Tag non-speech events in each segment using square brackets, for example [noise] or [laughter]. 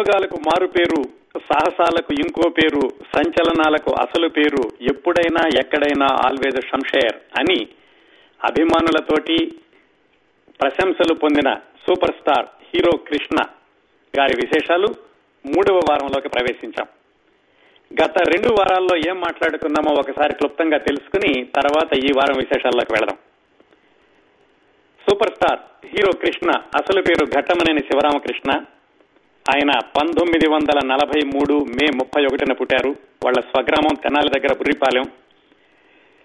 ఉద్యోగాలకు మారు పేరు సాహసాలకు ఇంకో పేరు సంచలనాలకు అసలు పేరు ఎప్పుడైనా ఎక్కడైనా ఆల్వేజ్ షంషేర్ అని అభిమానులతోటి ప్రశంసలు పొందిన సూపర్ స్టార్ హీరో కృష్ణ గారి విశేషాలు మూడవ వారంలోకి ప్రవేశించాం. గత రెండు వారాల్లో ఏం మాట్లాడుకున్నామో ఒకసారి క్లుప్తంగా తెలుసుకుని తర్వాత ఈ వారం విశేషాల్లోకి వెళదాం. సూపర్ స్టార్ హీరో కృష్ణ అసలు పేరు ఘట్టమనేని శివరామకృష్ణ ఆయన పంతొమ్మిది వందల నలభై మూడు మే ముప్పై ఒకటిన పుట్టారు. వాళ్ళ స్వగ్రామం తెనాలి దగ్గర బుర్రిపాలెం.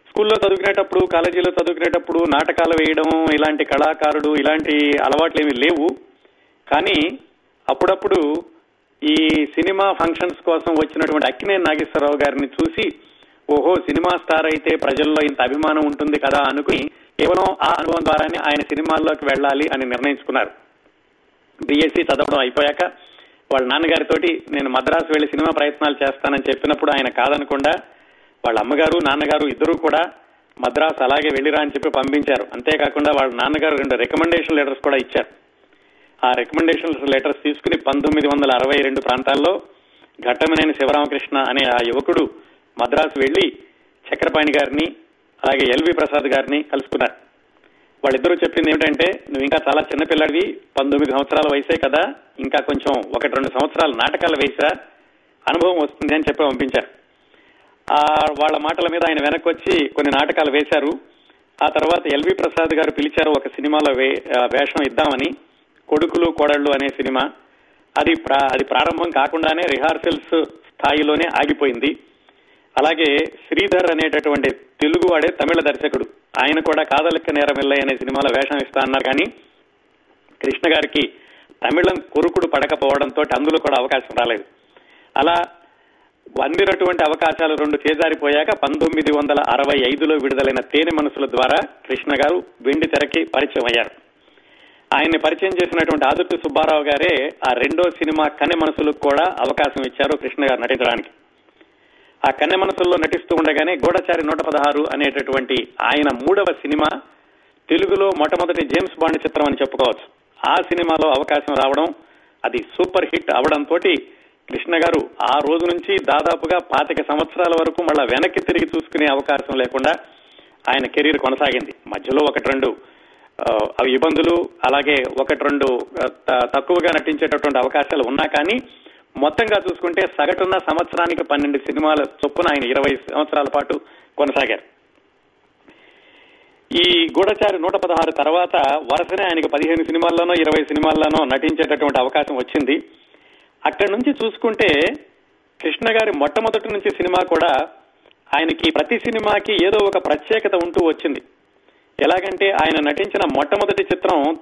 స్కూల్లో చదువుకునేటప్పుడు కాలేజీలో చదువుకునేటప్పుడు నాటకాలు వేయడం ఇలాంటి కళాకారుడు ఇలాంటి అలవాట్లు ఏమీ లేవు. కానీ అప్పుడప్పుడు ఈ సినిమా ఫంక్షన్స్ కోసం వచ్చినటువంటి అక్కినేని నాగేశ్వరరావు గారిని చూసి ఓహో సినిమా స్టార్ అయితే ప్రజల్లో ఇంత అభిమానం ఉంటుంది కదా అనుకుని కేవలం ఆ అనుభవం ద్వారానే ఆయన సినిమాల్లోకి వెళ్ళాలి అని నిర్ణయించుకున్నారు. బీఎస్సీ చదవడం అయిపోయాక వాళ్ళ నాన్నగారితోటి నేను మద్రాసు వెళ్ళి సినిమా ప్రయత్నాలు చేస్తానని చెప్పినప్పుడు ఆయన కాదనకుండా వాళ్ళ అమ్మగారు నాన్నగారు ఇద్దరు కూడా మద్రాసు అలాగే వెళ్ళిరా అని చెప్పి పంపించారు. అంతేకాకుండా వాళ్ళ నాన్నగారు రెండు రికమెండేషన్ లెటర్స్ కూడా ఇచ్చారు. ఆ రికమెండేషన్ లెటర్స్ తీసుకుని పంతొమ్మిది వందల అరవై రెండు ప్రాంతాల్లో ఘట్టమనేని శివరామకృష్ణ అనే ఆ యువకుడు మద్రాసు వెళ్ళి చక్రపాణి గారిని అలాగే ఎల్వి ప్రసాద్ గారిని కలుసుకున్నారు. వాళ్ళిద్దరూ చెప్పింది ఏమిటంటే నువ్వు ఇంకా చాలా చిన్నపిల్లడివి పంతొమ్మిది సంవత్సరాల వయసే కదా ఇంకా కొంచెం ఒకటి రెండు సంవత్సరాల నాటకాలు వేసా అనుభవం వస్తుంది అని చెప్పి పంపించారు. ఆ వాళ్ళ మాటల మీద ఆయన వెనక్కి వచ్చి కొన్ని నాటకాలు వేశారు. ఆ తర్వాత ఎల్వి ప్రసాద్ గారు పిలిచారు ఒక సినిమాలో వే- వేషం ఇద్దామని కొడుకులు కోడళ్ళు అనే సినిమా. అది ప్రా- అది ప్రారంభం కాకుండానే రిహార్సల్స్ స్థాయిలోనే ఆగిపోయింది. అలాగే శ్రీధర్ అనేటటువంటి తెలుగు వాడే తమిళ దర్శకుడు. ఆయన కూడా కాదలిక్క నేరమిల్లై అనే సినిమాలో వేషం ఇస్తా అన్నారు కానీ కృష్ణ గారికి తమిళం కొరుకుడు పడకపోవడంతో అందులో కూడా అవకాశం రాలేదు. అలా అందినటువంటి అవకాశాలు రెండు చేజారిపోయాక పంతొమ్మిది వందల అరవై ఐదులో విడుదలైన తేనె మనసుల ద్వారా కృష్ణ గారు వెండి తెరకి పరిచయం అయ్యారు. ఆయన్ని పరిచయం చేసినటువంటి ఆదుర్తి సుబ్బారావు గారే ఆ రెండో సినిమా కనె మనసులకు కూడా అవకాశం ఇచ్చారు కృష్ణ గారు నటించడానికి. ఆ కన్నె మనసుల్లో నటిస్తూ ఉండగానే గూఢచారి నూట పదహారు అనేటటువంటి ఆయన మూడవ సినిమా తెలుగులో మొట్టమొదటి జేమ్స్ బాండ్ చిత్రం అని చెప్పుకోవచ్చు. ఆ సినిమాలో అవకాశం రావడం అది సూపర్ హిట్ అవడంతో కృష్ణ గారు ఆ రోజు నుంచి దాదాపుగా పాతిక సంవత్సరాల వరకు మళ్ళా వెనక్కి తిరిగి చూసుకునే అవకాశం లేకుండా ఆయన కెరీర్ కొనసాగింది. మధ్యలో ఒకటి రెండు అవి ఇబ్బందులు అలాగే ఒకటి రెండు త- తక్కువగా నటించేటటువంటి అవకాశాలు ఉన్నా కానీ మొత్తంగా చూసుకుంటే సగటున్న సంవత్సరానికి పన్నెండు సినిమాల చొప్పున ఆయన ఇరవై సంవత్సరాల పాటు కొనసాగారు. ఈ గూఢచారి నూట పదహారు తర్వాత వరుసనే ఆయనకు పదిహేను సినిమాల్లోనో ఇరవై సినిమాల్లోనో నటించేటటువంటి అవకాశం వచ్చింది. అక్కడి నుంచి చూసుకుంటే కృష్ణ గారి మొట్టమొదటి నుంచి సినిమా కూడా ఆయనకి ప్రతి సినిమాకి ఏదో ఒక ప్రత్యేకత ఉంటూ వచ్చింది. ఎలాగంటే ఆయన నటించిన మొట్టమొదటి చిత్రం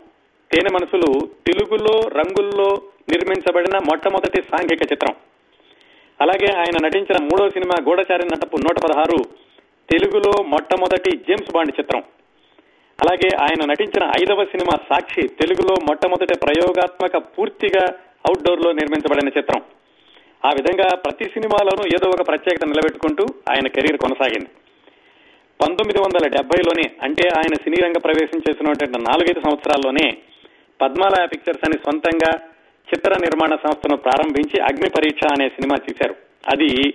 తేనె మనసులు తెలుగులో రంగుల్లో నిర్మించబడిన మొట్టమొదటి సాంఘిక చిత్రం. అలాగే ఆయన నటించిన మూడో సినిమా గూఢచారి నటపు నూట పదహారు తెలుగులో మొట్టమొదటి జేమ్స్ బాండ్ చిత్రం. అలాగే ఆయన నటించిన ఐదవ సినిమా సాక్షి తెలుగులో మొట్టమొదటి ప్రయోగాత్మక పూర్తిగా అవుట్డోర్లో నిర్మించబడిన చిత్రం. ఆ విధంగా ప్రతి సినిమాలోనూ ఏదో ఒక ప్రత్యేకత నిలబెట్టుకుంటూ ఆయన కెరీర్ కొనసాగింది. పంతొమ్మిది వందల డెబ్బైలోనే అంటే ఆయన సినీ రంగ ప్రవేశం చేసినటువంటి నాలుగైదు సంవత్సరాల్లోనే పద్మాలయ పిక్చర్స్ అని సొంతంగా చిత్ర నిర్మాణ సంస్థను ప్రారంభించి అగ్ని పరీక్ష అనే సినిమా తీశారు. అది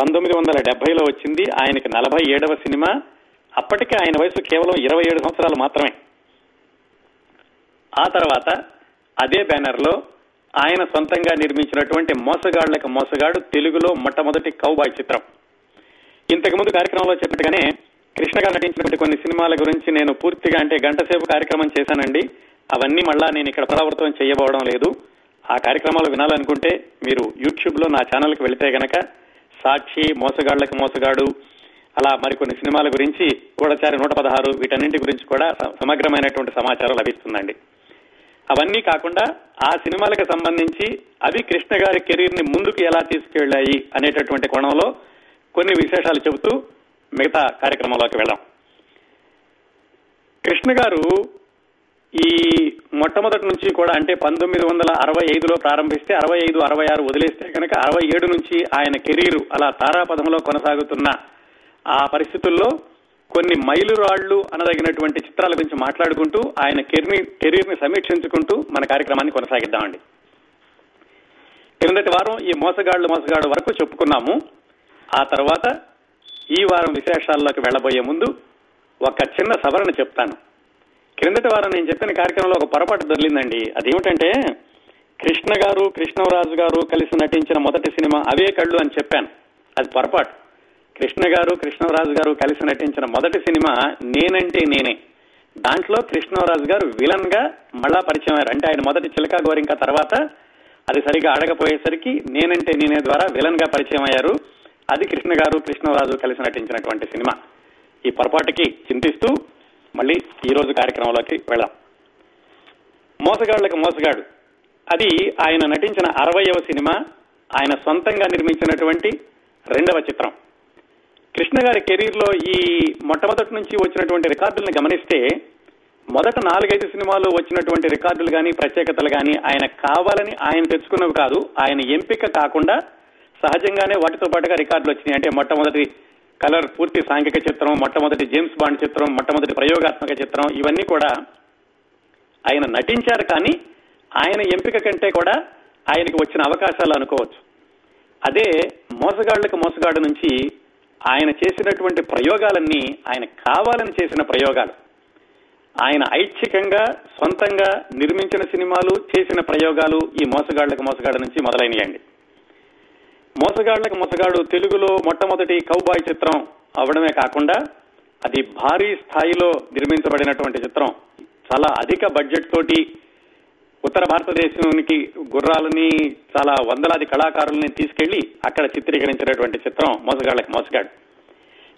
పంతొమ్మిది వందల డెబ్బైలో వచ్చింది. ఆయనకి నలభై ఏడవ సినిమా. అప్పటికే ఆయన వయసు కేవలం ఇరవై ఏడు సంవత్సరాలు మాత్రమే. ఆ తర్వాత అదే బ్యానర్లో ఆయన సొంతంగా నిర్మించినటువంటి మోసగాళ్ళకు మోసగాడు తెలుగులో మొట్టమొదటి కౌబాయ్ చిత్రం. ఇంతకుముందు కార్యక్రమంలో చెప్పినట్టుగానే కృష్ణ గారు నటించినటువంటి కొన్ని సినిమాల గురించి నేను పూర్తిగా అంటే గంటసేపు కార్యక్రమం చేశానండి. అవన్నీ మళ్ళా నేను ఇక్కడ పరావృతం చేయబోవడం లేదు. ఆ కార్యక్రమాలు వినాలనుకుంటే మీరు యూట్యూబ్లో నా ఛానల్కి వెళితే గనక సాక్షి మోసగాళ్ళకు మోసగాడు అలా మరికొన్ని సినిమాల గురించి గూఢచారి నూట పదహారు వీటన్నింటి గురించి కూడా సమగ్రమైనటువంటి సమాచారం లభిస్తుందండి. అవన్నీ కాకుండా ఆ సినిమాలకు సంబంధించి అవి కృష్ణ గారి కెరీర్ని ముందుకు ఎలా తీసుకెళ్ళాయి అనేటటువంటి కోణంలో కొన్ని విశేషాలు చెబుతూ మిగతా కార్యక్రమంలోకి వెళ్దాం. కృష్ణ గారు ఈ మొట్టమొదటి నుంచి కూడా అంటే పంతొమ్మిది వందల అరవై ఐదులో ప్రారంభిస్తే అరవై ఐదు అరవై ఆరు వదిలేస్తే కనుక అరవై ఏడు నుంచి ఆయన కెరీర్ అలా తారాపథంలో కొనసాగుతున్న ఆ పరిస్థితుల్లో కొన్ని మైలురాళ్ళు అనదగినటువంటి చిత్రాల గురించి మాట్లాడుకుంటూ ఆయన కెరీర్ కెరీర్ని సమీక్షించుకుంటూ మన కార్యక్రమాన్ని కొనసాగిద్దామండి. క్రిందటి వారం ఈ మోసగాళ్ళు మోసగాడు వరకు చెప్పుకున్నాము. ఆ తర్వాత ఈ వారం విశేషాల్లోకి వెళ్ళబోయే ముందు ఒక చిన్న సవరణ చెప్తాను. క్రిందటి వారం నేను చెప్పిన కార్యక్రమంలో ఒక పొరపాటు దొరికిందండి. అదేమిటంటే కృష్ణ గారు కృష్ణరాజు గారు కలిసి నటించిన మొదటి సినిమా అవే కళ్ళు అని చెప్పాను. అది పొరపాటు. కృష్ణ గారు కృష్ణరాజు గారు కలిసి నటించిన మొదటి సినిమా నేనంటే నేనే. దాంట్లో కృష్ణరాజు గారు విలన్గా మళ్ళా పరిచయం అయ్యారు. అంటే ఆయన మొదటి చిలకా గోరింక తర్వాత అది సరిగా అడగపోయేసరికి నేనంటే నేనే ద్వారా విలన్గా పరిచయం అయ్యారు. అది కృష్ణ గారు కృష్ణరాజు కలిసి నటించినటువంటి సినిమా. ఈ పొరపాటుకి చింతిస్తూ మళ్ళీ ఈ రోజు కార్యక్రమంలోకి వెళ్దాం. మోసగాళ్ళకు మోసగాడు. అది ఆయన నటించిన అరవయవ సినిమా ఆయన సొంతంగా నిర్మించినటువంటి రెండవ చిత్రం. కృష్ణ గారి కెరీర్లో ఈ మొట్టమొదటి నుంచి వచ్చినటువంటి రికార్డులను గమనిస్తే మొదట నాలుగైదు సినిమాలు వచ్చినటువంటి రికార్డులు కానీ ప్రత్యేకతలు కానీ ఆయన కావాలని ఆయన తెచ్చుకున్నవి కాదు. ఆయన ఎంపిక కాకుండా సహజంగానే వాటితో పాటుగా రికార్డులు వచ్చినాయి. అంటే మొట్టమొదటి కలర్ పూర్తి సాంఘిక చిత్రం మొట్టమొదటి జేమ్స్ బాండ్ చిత్రం మొట్టమొదటి ప్రయోగాత్మక చిత్రం ఇవన్నీ కూడా ఆయన నటించారు కానీ ఆయన ఎంపిక కంటే కూడా ఆయనకి వచ్చిన అవకాశాలు అనుకోవచ్చు. అదే మోసగాళ్ళకు మోసగాడు నుంచి ఆయన చేసినటువంటి ప్రయోగాలన్నీ ఆయన కావాలని చేసిన ప్రయోగాలు. ఆయన ఐచ్ఛికంగా సొంతంగా నిర్మించిన సినిమాలు చేసిన ప్రయోగాలు ఈ మోసగాళ్ళకు మోసగాడు నుంచి మొదలైనయండి. మోసగాళ్ళకు మోసగాడు. తెలుగులో మొట్టమొదటి కౌబాయ్ చిత్రం అవడమే కాకుండా అది భారీ స్థాయిలో నిర్మించబడినటువంటి చిత్రం. చాలా అధిక బడ్జెట్ తోటి ఉత్తర భారతదేశానికి గుర్రాలని చాలా వందలాది కళాకారుల్ని తీసుకెళ్ళి అక్కడ చిత్రీకరించినటువంటి చిత్రం మోసగాళ్ళకు మోసగాడు.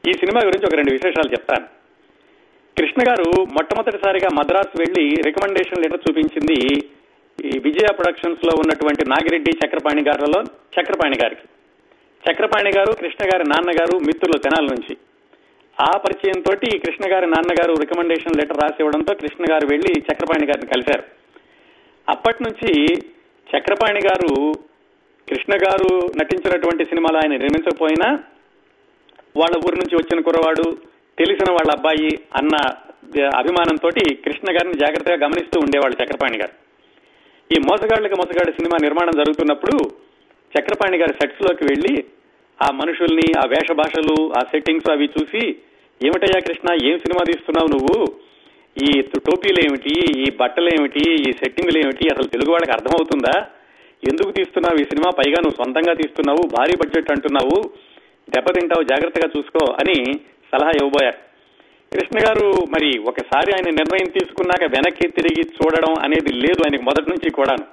ఈ సినిమా గురించి ఒక రెండు విశేషాలు చెప్తాను. కృష్ణ గారు మొట్టమొదటిసారిగా మద్రాసు వెళ్ళి రికమెండేషన్ లెటర్ చూపించింది ఈ విజయ ప్రొడక్షన్స్లో ఉన్నటువంటి నాగిరెడ్డి చక్రపాణి గారులలో చక్రపాణి గారికి. చక్రపాణి గారు కృష్ణ గారి నాన్నగారు మిత్రులు తెనాల నుంచి. ఆ పరిచయం తోటి కృష్ణ గారి నాన్నగారు రికమెండేషన్ లెటర్ రాసి ఇవ్వడంతో కృష్ణ గారు వెళ్ళి చక్రపాణి గారిని కలిశారు. అప్పటి నుంచి చక్రపాణి గారు కృష్ణ గారు నటించినటువంటి సినిమాలు ఆయన నిర్మించకపోయినా వాళ్ళ ఊరి నుంచి వచ్చిన కురవాడు తెలిసిన వాళ్ళ అబ్బాయి అన్న అభిమానంతో కృష్ణ గారిని జాగ్రత్తగా గమనిస్తూ ఉండేవాళ్ళు చక్రపాణి గారు. ఈ మోసగాళ్ళకు మోసగాడి సినిమా నిర్మాణం జరుగుతున్నప్పుడు చక్రపాణి గారి సెట్స్లోకి వెళ్ళి ఆ మనుషుల్ని ఆ వేష భాషలు ఆ సెట్టింగ్స్ అవి చూసి ఏమిటయ్యా కృష్ణ ఏం సినిమా తీస్తున్నావు నువ్వు? ఈ టోపీలు ఏమిటి ఈ బట్టలు ఏమిటి ఈ సెట్టింగ్లు ఏమిటి అసలు తెలుగు వాళ్ళకి అర్థమవుతుందా? ఎందుకు తీస్తున్నావు ఈ సినిమా? పైగా నువ్వు సొంతంగా తీస్తున్నావు భారీ బడ్జెట్ అంటున్నావు దెబ్బతింటావు జాగ్రత్తగా చూసుకో అని సలహా ఇవ్వబోయారు కృష్ణ గారు మరి ఒకసారి ఆయన నిర్ణయం తీసుకున్నాక వెనక్కి తిరిగి చూడడం అనేది లేదు ఆయనకు మొదటి నుంచి కూడాను.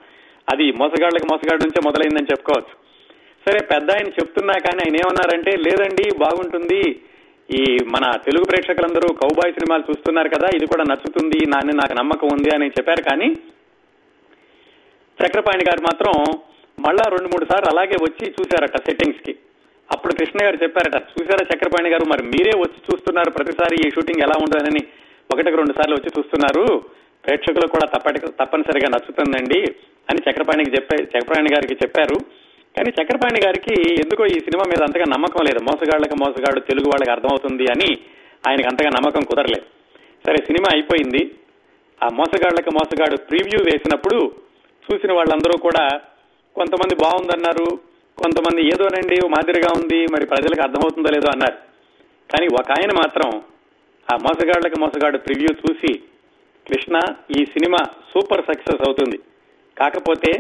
అది మోసగాళ్ళకి మోసగాడి నుంచే మొదలైందని చెప్పుకోవచ్చు. సరే పెద్ద ఆయన చెప్తున్నా కానీ ఆయన ఏమన్నారంటే లేదండి బాగుంటుంది. ఈ మన తెలుగు ప్రేక్షకులందరూ కౌబాయ్ సినిమాలు చూస్తున్నారు కదా ఇది కూడా నచ్చుతుంది నాని నాకు నమ్మకం ఉంది అని చెప్పారు. కానీ చక్రపాణి గారు మాత్రం మళ్ళా రెండు మూడు సార్లు అలాగే వచ్చి చూశారట సెట్టింగ్స్కి. అప్పుడు కృష్ణ గారు చెప్పారట చూసారా చక్రపాణి గారు? మరి మీరే వచ్చి చూస్తున్నారు ప్రతిసారి ఈ షూటింగ్ ఎలా ఉంటుందని ఒకటికి రెండు సార్లు వచ్చి చూస్తున్నారు. ప్రేక్షకులకు కూడా తప్పటి తప్పనిసరిగా నచ్చుతుందండి అని చక్రపాణికి చెప్పే చక్రపాణి గారికి చెప్పారు. కానీ చక్రపాణి గారికి ఎందుకో ఈ సినిమా మీద అంతగా నమ్మకం లేదు. మోసగాళ్ళకు మోసగాడు తెలుగు వాళ్ళకి అర్థమవుతుంది అని ఆయనకు అంతగా నమ్మకం కుదరలేదు. సరే సినిమా అయిపోయింది. ఆ మోసగాళ్ళకు మోసగాడు ప్రివ్యూ వేసినప్పుడు చూసిన వాళ్ళందరూ కూడా కొంతమంది బాగుందన్నారు కొంతమంది ఏదోనండి మాదిరిగా ఉంది మరి ప్రజలకు అర్థమవుతుందో లేదో అన్నారు. కానీ ఒక ఆయన మాత్రం ఆ మోసగాళ్ళకు మోసగాడు ప్రివ్యూ చూసి కృష్ణ ఈ సినిమా సూపర్ సక్సెస్ అవుతుంది. కాకపోతే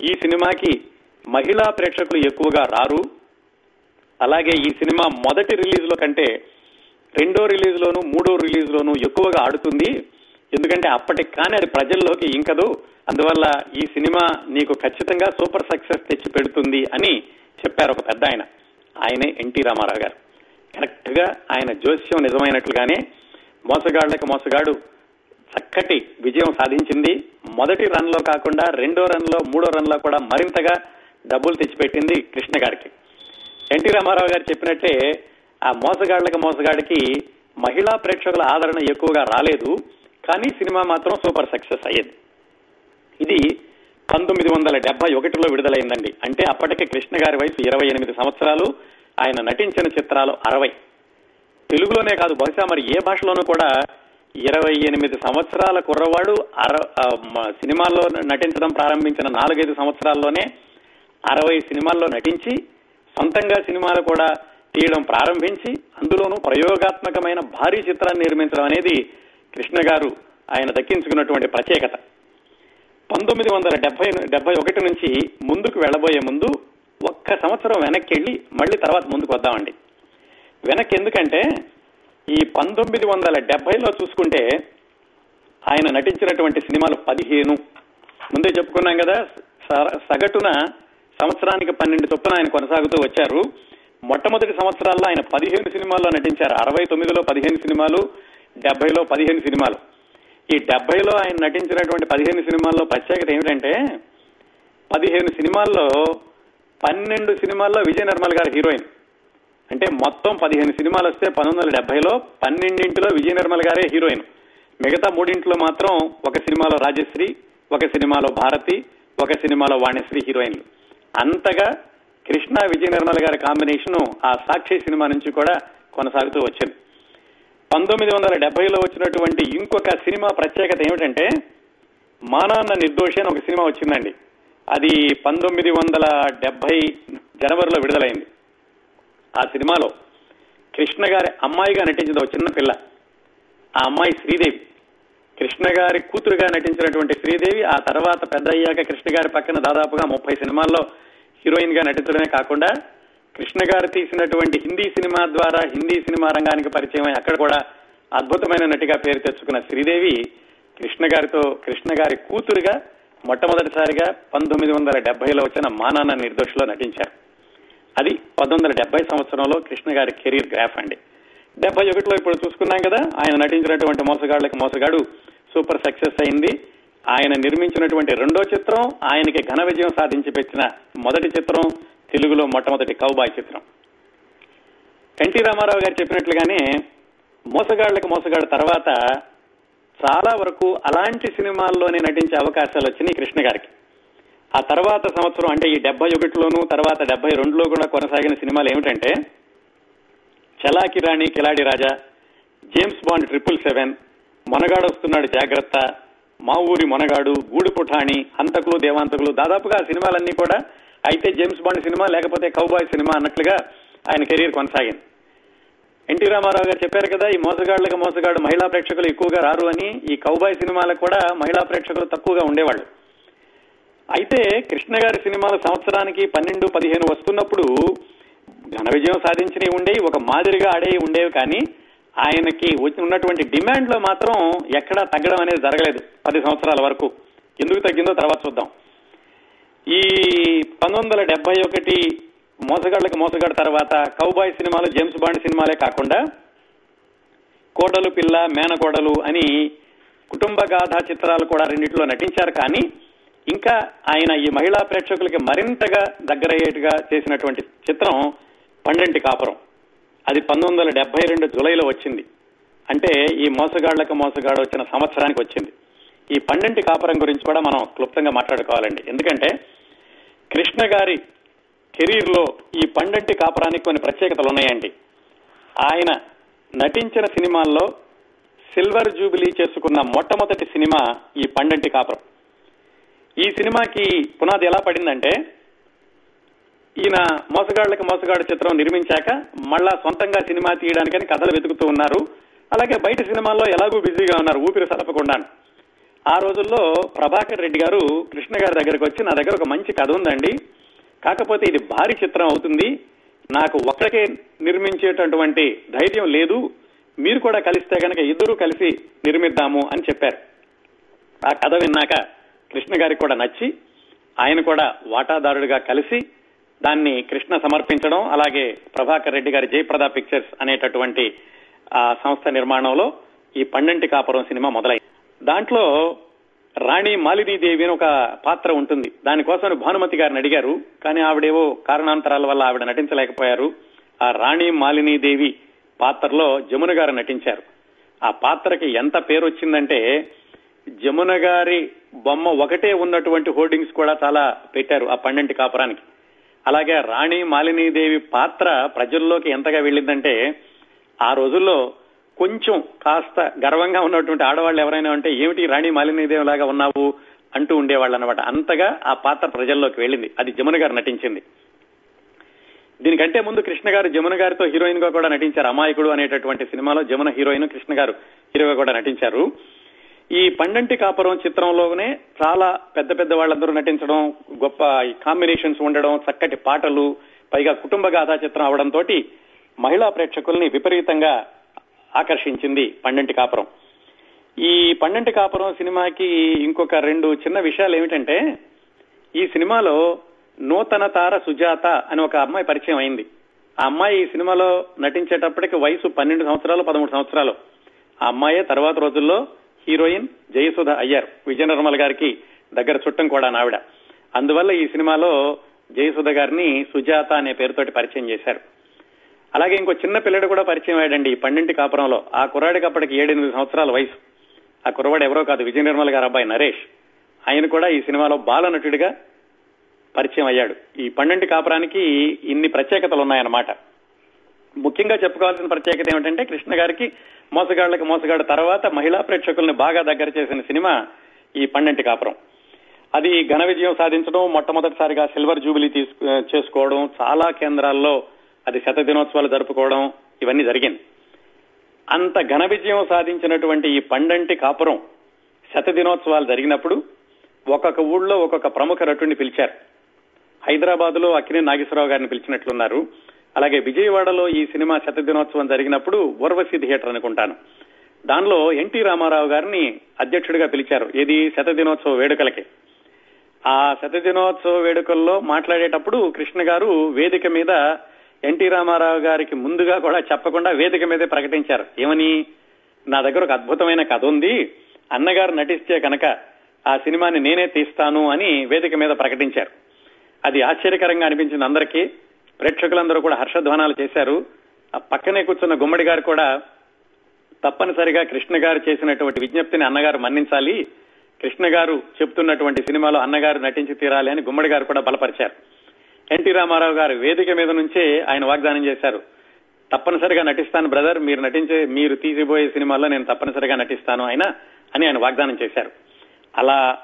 ఈ సినిమాకి మహిళా ప్రేక్షకులు ఎక్కువగా రారు. అలాగే ఈ సినిమా మొదటి రిలీజ్లో కంటే రెండో రిలీజ్ లోను మూడో రిలీజ్ లోను ఎక్కువగా ఆడుతుంది. ఎందుకంటే అప్పటికి కానీ అది ప్రజల్లోకి ఇంకదు. అందువల్ల ఈ సినిమా నీకు ఖచ్చితంగా సూపర్ సక్సెస్ తెచ్చి పెడుతుంది అని చెప్పారు ఒక పెద్ద ఆయన. ఆయనే ఎన్టీ రామారావు గారు. కరెక్ట్గా ఆయన జోస్యం నిజమైనట్లుగానే మోసగాళ్ళకు మోసగాడు. చక్కటి విజయం సాధించింది. మొదటి రన్లో కాకుండా రెండో రన్లో మూడో రన్లో కూడా మరింతగా డబ్బులు తెచ్చిపెట్టింది కృష్ణ గారికి. ఎన్టీ రామారావు గారు చెప్పినట్టే ఆ మోసగాళ్ళకు మోసగాడికి మహిళా ప్రేక్షకుల ఆదరణ ఎక్కువగా రాలేదు. కానీ సినిమా మాత్రం సూపర్ సక్సెస్ అయ్యేది. ఇది పంతొమ్మిది వందల డెబ్బై ఒకటిలో విడుదలైందండి. అంటే అప్పటికి కృష్ణ గారి వయసు ఇరవై ఎనిమిది సంవత్సరాలు ఆయన నటించిన చిత్రాలు అరవై. తెలుగులోనే కాదు బహుశా మరి ఏ భాషలోనూ కూడా ఇరవై ఎనిమిది సంవత్సరాల కుర్రవాడు అర సినిమాల్లో నటించడం ప్రారంభించిన నాలుగైదు సంవత్సరాల్లోనే అరవై సినిమాల్లో నటించి సొంతంగా సినిమాలు కూడా తీయడం ప్రారంభించి అందులోనూ ప్రయోగాత్మకమైన భారీ చిత్రాన్ని నిర్మించడం అనేది కృష్ణ గారు ఆయన దక్కించుకున్నటువంటి ప్రత్యేకత. పంతొమ్మిది వందల డెబ్బై డెబ్బై ఒకటి నుంచి ముందుకు వెళ్ళబోయే ముందు ఒక్క సంవత్సరం వెనక్కి వెళ్ళి మళ్ళీ తర్వాత ముందుకు వద్దామండి. వెనక్కి ఎందుకంటే ఈ పంతొమ్మిది వందల డెబ్బైలో చూసుకుంటే ఆయన నటించినటువంటి సినిమాలు పదిహేను. ముందే చెప్పుకున్నాం కదా సగటున సంవత్సరానికి పన్నెండు చొప్పున ఆయన కొనసాగుతూ వచ్చారు. మొట్టమొదటి సంవత్సరాల్లో ఆయన పదిహేను సినిమాల్లో నటించారు. అరవై తొమ్మిదిలో పదిహేను సినిమాలు డెబ్బైలో పదిహేను సినిమాలు. ఈ డెబ్బైలో ఆయన నటించినటువంటి పదిహేను సినిమాల్లో ప్రత్యేకత ఏమిటంటే పదిహేను సినిమాల్లో పన్నెండు సినిమాల్లో విజయ నిర్మల్ గారు హీరోయిన్. అంటే మొత్తం పదిహేను సినిమాలు వస్తే పంతొమ్మిది వందల డెబ్బైలో పన్నెండింటిలో విజయ నిర్మల్ గారే హీరోయిన్. మిగతా మూడింటిలో మాత్రం ఒక సినిమాలో రాజశ్రీ ఒక సినిమాలో భారతి ఒక సినిమాలో వాణిశ్రీ హీరోయిన్లు. అంతగా కృష్ణ విజయ నిర్మల్ గారి కాంబినేషన్ ఆ సాక్షి సినిమా నుంచి కూడా కొనసాగుతూ వచ్చింది. పంతొమ్మిది వందల డెబ్బైలో వచ్చినటువంటి ఇంకొక సినిమా ప్రత్యేకత ఏమిటంటే మానాన్న నిర్దోషి అని ఒక సినిమా వచ్చిందండి. అది పంతొమ్మిది వందల డెబ్బై జనవరిలో విడుదలైంది. ఆ సినిమాలో కృష్ణ గారి అమ్మాయిగా నటించిన ఒక చిన్న పిల్ల. ఆ అమ్మాయి శ్రీదేవి. కృష్ణ గారి కూతురుగా నటించినటువంటి శ్రీదేవి ఆ తర్వాత పెద్ద అయ్యాక కృష్ణ గారి పక్కన దాదాపుగా ముప్పై సినిమాల్లో హీరోయిన్గా నటించడమే కాకుండా కృష్ణ గారు తీసినటువంటి హిందీ సినిమా ద్వారా హిందీ సినిమా రంగానికి పరిచయం అక్కడ కూడా అద్భుతమైన నటిగా పేరు తెచ్చుకున్న శ్రీదేవి కృష్ణ గారితో కృష్ణ గారి కూతురుగా మొట్టమొదటిసారిగా పంతొమ్మిది వందల డెబ్బైలో వచ్చిన మానాన్న నిర్దోషిలో నటించారు. అది పంతొమ్మిది వందల డెబ్బై సంవత్సరంలో కృష్ణ గారి కెరీర్ గ్రాఫ్ అండి. డెబ్బై ఒకటిలో ఇప్పుడు చూసుకున్నాం కదా ఆయన నటించినటువంటి మోసగాళ్ళకు మోసగాడు సూపర్ సక్సెస్ అయింది. ఆయన నిర్మించినటువంటి రెండో చిత్రం ఆయనకి ఘన విజయం సాధించి పెట్టిన మొదటి చిత్రం తెలుగులో మొట్టమొదటి కౌబాయ్ చిత్రం. ఎన్టీ రామారావు గారు చెప్పినట్లుగానే మోసగాళ్ళకు మోసగాడు తర్వాత చాలా వరకు అలాంటి సినిమాల్లోనే నటించే అవకాశాలు వచ్చినాయి కృష్ణ గారికి. ఆ తర్వాత సంవత్సరం అంటే ఈ డెబ్బై ఒకటిలోనూ తర్వాత డెబ్బై రెండులో కూడా కొనసాగిన సినిమాలు ఏమిటంటే Chalaki Rani Kiladi Raja James Bond triple seven Monagadu వస్తున్నాడు జాగ్రత్త మా ఊరి మొనగాడు గూడు పుఠాణి హంతకులు దేవాంతకులు దాదాపుగా ఆ సినిమాలన్నీ కూడా అయితే జేమ్స్ బాండ్ సినిమా లేకపోతే కౌబాయ్ సినిమా అన్నట్లుగా ఆయన కెరీర్ కొనసాగింది. ఎన్టీ రామారావు గారు చెప్పారు కదా ఈ మోసగాళ్ళకు మోసగాడు మహిళా ప్రేక్షకులు ఎక్కువగా రారు అని ఈ కౌబాయ్ సినిమాలకు కూడా మహిళా ప్రేక్షకులు తక్కువగా ఉండేవాళ్ళు. అయితే కృష్ణ గారి సినిమాలు సంవత్సరానికి పన్నెండు పదిహేను వస్తున్నప్పుడు ఘన విజయం సాధించినవి ఉండేవి ఒక మాదిరిగా ఆడేవి ఉండేవి కానీ ఆయనకి ఉన్నటువంటి డిమాండ్లో మాత్రం ఎక్కడా తగ్గడం అనేది జరగలేదు పది సంవత్సరాల వరకు. ఎందుకు తగ్గిందో తర్వాత చూద్దాం. ఈ పంతొమ్మిది వందల డెబ్బై ఒకటి మోసగాళ్ళకి మోసగాడు తర్వాత కౌబాయ్ సినిమాలు జేమ్స్ బాండ్ సినిమాలే కాకుండా కోడలు పిల్ల మేనకోడలు అని కుటుంబ గాథా చిత్రాలు కూడా రెండింటిలో నటించారు. కానీ ఇంకా ఆయన ఈ మహిళా ప్రేక్షకులకి మరింతగా దగ్గరయ్యేట్టుగా చేసినటువంటి చిత్రం పండంటి కాపురం. అది పంతొమ్మిది వందల డెబ్బై రెండు జులైలో వచ్చింది. అంటే ఈ మోసగాళ్ళకు మోసగాడు వచ్చిన సంవత్సరానికి వచ్చింది. ఈ పండంటి కాపురం గురించి కూడా మనం క్లుప్తంగా మాట్లాడుకోవాలండి. ఎందుకంటే కృష్ణ గారి కెరీర్లో ఈ పండంటి కాపురానికి కొన్ని ప్రత్యేకతలు ఉన్నాయండి. ఆయన నటించిన సినిమాల్లో సిల్వర్ జూబిలీ చేసుకున్న మొట్టమొదటి సినిమా ఈ పండంటి కాపురం. ఈ సినిమాకి పునాది ఎలా పడిందంటే ఈయన మోసగాళ్ళకు మోసగాడు చిత్రం నిర్మించాక మళ్ళా సొంతంగా సినిమా తీయడానికని కథలు వెతుకుతూ ఉన్నారు. అలాగే బయట సినిమాల్లో ఎలాగూ బిజీగా ఉన్నారు ఊపిరి సలపకుండా ఆ రోజుల్లో ప్రభాకర్ రెడ్డి గారు కృష్ణ గారి దగ్గరకు వచ్చి నా దగ్గర ఒక మంచి కథ ఉందండి. కాకపోతే ఇది భారీ చిత్రం అవుతుంది. నాకు ఒక్కరికే నిర్మించేటటువంటి ధైర్యం లేదు. మీరు కూడా కలిస్తే కనుక ఇద్దరూ కలిసి నిర్మిద్దాము అని చెప్పారు. ఆ కథ విన్నాక కృష్ణ గారికి కూడా నచ్చి ఆయన కూడా వాటాదారుడిగా కలిసి దాన్ని కృష్ణ సమర్పించడం అలాగే ప్రభాకర్ రెడ్డి గారి జయప్రద పిక్చర్స్ అనేటటువంటి ఆ సంస్థ నిర్మాణంలో ఈ పండంటి కాపురం సినిమా మొదలై దాంట్లో రాణి మాలినీదేవి అని ఒక పాత్ర ఉంటుంది. దానికోసం భానుమతి గారిని అడిగారు. కానీ ఆవిడేవో కారణాంతరాల వల్ల ఆవిడ నటించలేకపోయారు. ఆ రాణి మాలినీదేవి పాత్రలో జమున గారు నటించారు. ఆ పాత్రకి ఎంత పేరు వచ్చిందంటే జమున గారి బొమ్మ ఒకటే ఉన్నటువంటి హోర్డింగ్స్ కూడా చాలా పెట్టారు ఆ పన్నెంటి కాపురానికి. అలాగే రాణి మాలినీదేవి పాత్ర ప్రజల్లోకి ఎంతగా వెళ్ళిందంటే ఆ రోజుల్లో కొంచెం కాస్త గర్వంగా ఉన్నటువంటి ఆడవాళ్ళు ఎవరైనా ఉంటే ఏమిటి రాణి మాలినీదేవి లాగా ఉన్నావు? అంటూ ఉండేవాళ్ళు అనమాట అంతగా ఆ పాత్ర ప్రజల్లోకి వెళ్ళింది. అది జమున గారు నటించింది. దీనికంటే ముందు కృష్ణ గారు జమున గారితో హీరోయిన్గా కూడా నటించారు. అమాయకుడు అనేటటువంటి సినిమాలో జమున హీరోయిన్ కృష్ణ గారు హీరోగా కూడా నటించారు. ఈ పండంటి కాపురం చిత్రంలోనే చాలా పెద్ద పెద్ద వాళ్ళందరూ నటించడం గొప్ప కాంబినేషన్స్ ఉండడం చక్కటి పాటలు పైగా కుటుంబ గాథా చిత్రం అవడంతో మహిళా ప్రేక్షకుల్ని విపరీతంగా ఆకర్షించింది పండంటి కాపురం. ఈ పండంటి కాపురం సినిమాకి ఇంకొక రెండు చిన్న విషయాలు ఏమిటంటే ఈ సినిమాలో నూతన తార సుజాత అని ఒక అమ్మాయి పరిచయం అయింది. ఆ అమ్మాయి ఈ సినిమాలో నటించేటప్పటికి వయసు పన్నెండు సంవత్సరాలు పదమూడు సంవత్సరాలు. ఆ అమ్మాయే తర్వాత రోజుల్లో హీరోయిన్ జయసుధ అయ్యారు విజయ నిర్మల్ గారికి దగ్గర చుట్టం కూడా నావిడ అందువల్ల ఈ సినిమాలో జయసుధ గారిని సుజాత అనే పేరుతోటి పరిచయం చేశారు. అలాగే ఇంకో చిన్న పిల్లడు కూడా పరిచయం అయ్యాడండి ఈ పండింటి కాపురంలో. ఆ కుర్రాడికి అప్పటికి ఏడెనిమిది సంవత్సరాల వయసు. ఆ కుర్రవాడు ఎవరో కాదు విజయ నిర్మల్ గారు అబ్బాయి నరేష్. ఆయన కూడా ఈ సినిమాలో బాలనటుడిగా పరిచయం అయ్యాడు. ఈ పండంటి కాపురానికి ఇన్ని ప్రత్యేకతలు ఉన్నాయన్నమాట. ముఖ్యంగా చెప్పుకోవాల్సిన ప్రత్యేకత ఏమిటంటే కృష్ణ గారికి మోసగాళ్ళకు మోసగాడు తర్వాత మహిళా ప్రేక్షకుల్ని బాగా దగ్గర చేసిన సినిమా ఈ పండంటి కాపురం. అది ఘన విజయం సాధించడం మొట్టమొదటిసారిగా సిల్వర్ జూబిలీ తీసుకు చేసుకోవడం చాలా కేంద్రాల్లో అది శత దినోత్సవాలు జరుపుకోవడం ఇవన్నీ జరిగింది. అంత ఘన విజయం సాధించినటువంటి ఈ పండంటి కాపురం శత దినోత్సవాలు జరిగినప్పుడు ఒక్కొక్క ఊళ్ళో ఒక్కొక్క ప్రముఖ నటుడిని పిలిచారు. హైదరాబాద్లో అక్కినే నాగేశ్వరరావు గారిని పిలిచినట్లున్నారు. అలాగే విజయవాడలో ఈ సినిమా శత దినోత్సవం జరిగినప్పుడు ఊర్వశి థియేటర్ అనుకుంటాను. దానిలో ఎన్టీ రామారావు గారిని అధ్యక్షుడిగా పిలిచారు. ఇది శత దినోత్సవ వేడుకలకి. ఆ శత దినోత్సవ వేడుకల్లో మాట్లాడేటప్పుడు కృష్ణ గారు వేదిక మీద ఎన్టీ రామారావు గారికి ముందుగా కూడా చెప్పకుండా వేదిక మీదే ప్రకటించారు. ఏమని? నా దగ్గర ఒక అద్భుతమైన కథ ఉంది. అన్నగారు నటిస్తే కనుక ఆ సినిమాని నేనే తీస్తాను అని వేదిక మీద ప్రకటించారు. అది ఆశ్చర్యకరంగా అనిపించింది అందరికీ. ప్రేక్షకులందరూ కూడా హర్షధ్వానాలు చేశారు. ఆ పక్కనే కూర్చున్న గుమ్మడి గారు కూడా తప్పనిసరిగా కృష్ణ గారు చేసినటువంటి విజ్ఞప్తిని అన్నగారు మన్నించాలి. కృష్ణ గారు చెప్తున్నటువంటి సినిమాలో అన్నగారు నటించి తీరాలి అని గుమ్మడి గారు కూడా బలపరిచారు. ఎన్టీ రామారావు గారు వేదిక మీద నుంచే ఆయన వాగ్దానం చేశారు. తప్పనిసరిగా నటిస్తాను బ్రదర్. మీరు నటించే మీరు తీసిపోయే సినిమాల్లో నేను తప్పనిసరిగా నటిస్తాను ఆయన అని ఆయన వాగ్దానం చేశారు. అలా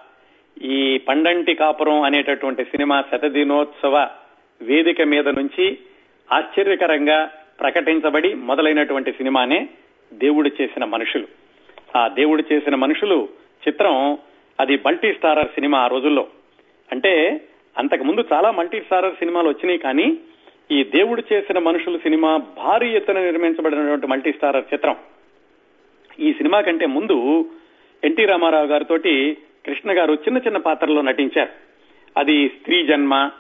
ఈ పండంటి కాపురం అనేటటువంటి సినిమా శతదినోత్సవ వేదిక మీద నుంచి ఆశ్చర్యకరంగా ప్రకటించబడి మొదలైనటువంటి సినిమానే దేవుడు చేసిన మనుషులు. ఆ దేవుడు చేసిన మనుషులు చిత్రం అది మల్టీ స్టారర్ సినిమా ఆ రోజుల్లో. అంటే అంతకు ముందు చాలా మల్టీ స్టారర్ సినిమాలు వచ్చినాయి కానీ ఈ దేవుడు చేసిన మనుషులు సినిమా భారీ ఎత్తున నిర్మించబడినటువంటి మల్టీ స్టారర్ చిత్రం. ఈ సినిమా కంటే ముందు ఎన్టీ రామారావు గారితో కృష్ణ గారు చిన్న చిన్న పాత్రల్లో నటించారు. అది స్త్రీ జన్మ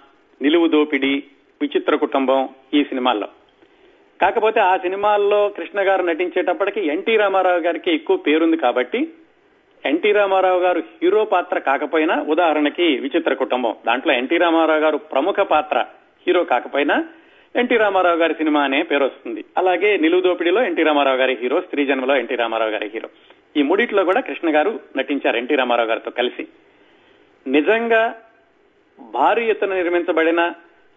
నిలువు దోపిడి విచిత్ర కుటుంబం ఈ సినిమాల్లో. కాకపోతే ఆ సినిమాల్లో కృష్ణ గారు నటించేటప్పటికి ఎన్టీ రామారావు గారికి ఎక్కువ పేరుంది కాబట్టి ఎన్టీ రామారావు గారు హీరో పాత్ర కాకపోయినా ఉదాహరణకి విచిత్ర కుటుంబం. దాంట్లో ఎన్టీ రామారావు గారు ప్రముఖ పాత్ర హీరో కాకపోయినా ఎన్టీ రామారావు గారి సినిమా అనే పేరు వస్తుంది. అలాగే నిలువు దోపిడిలో ఎన్టీ రామారావు గారి హీరో స్త్రీ జన్మలో ఎన్టీ రామారావు గారి హీరో. ఈ మూడిట్లో కూడా కృష్ణ గారు నటించారు ఎన్టీ రామారావు గారితో కలిసి. నిజంగా భారీ ఎత్తున నిర్మించబడిన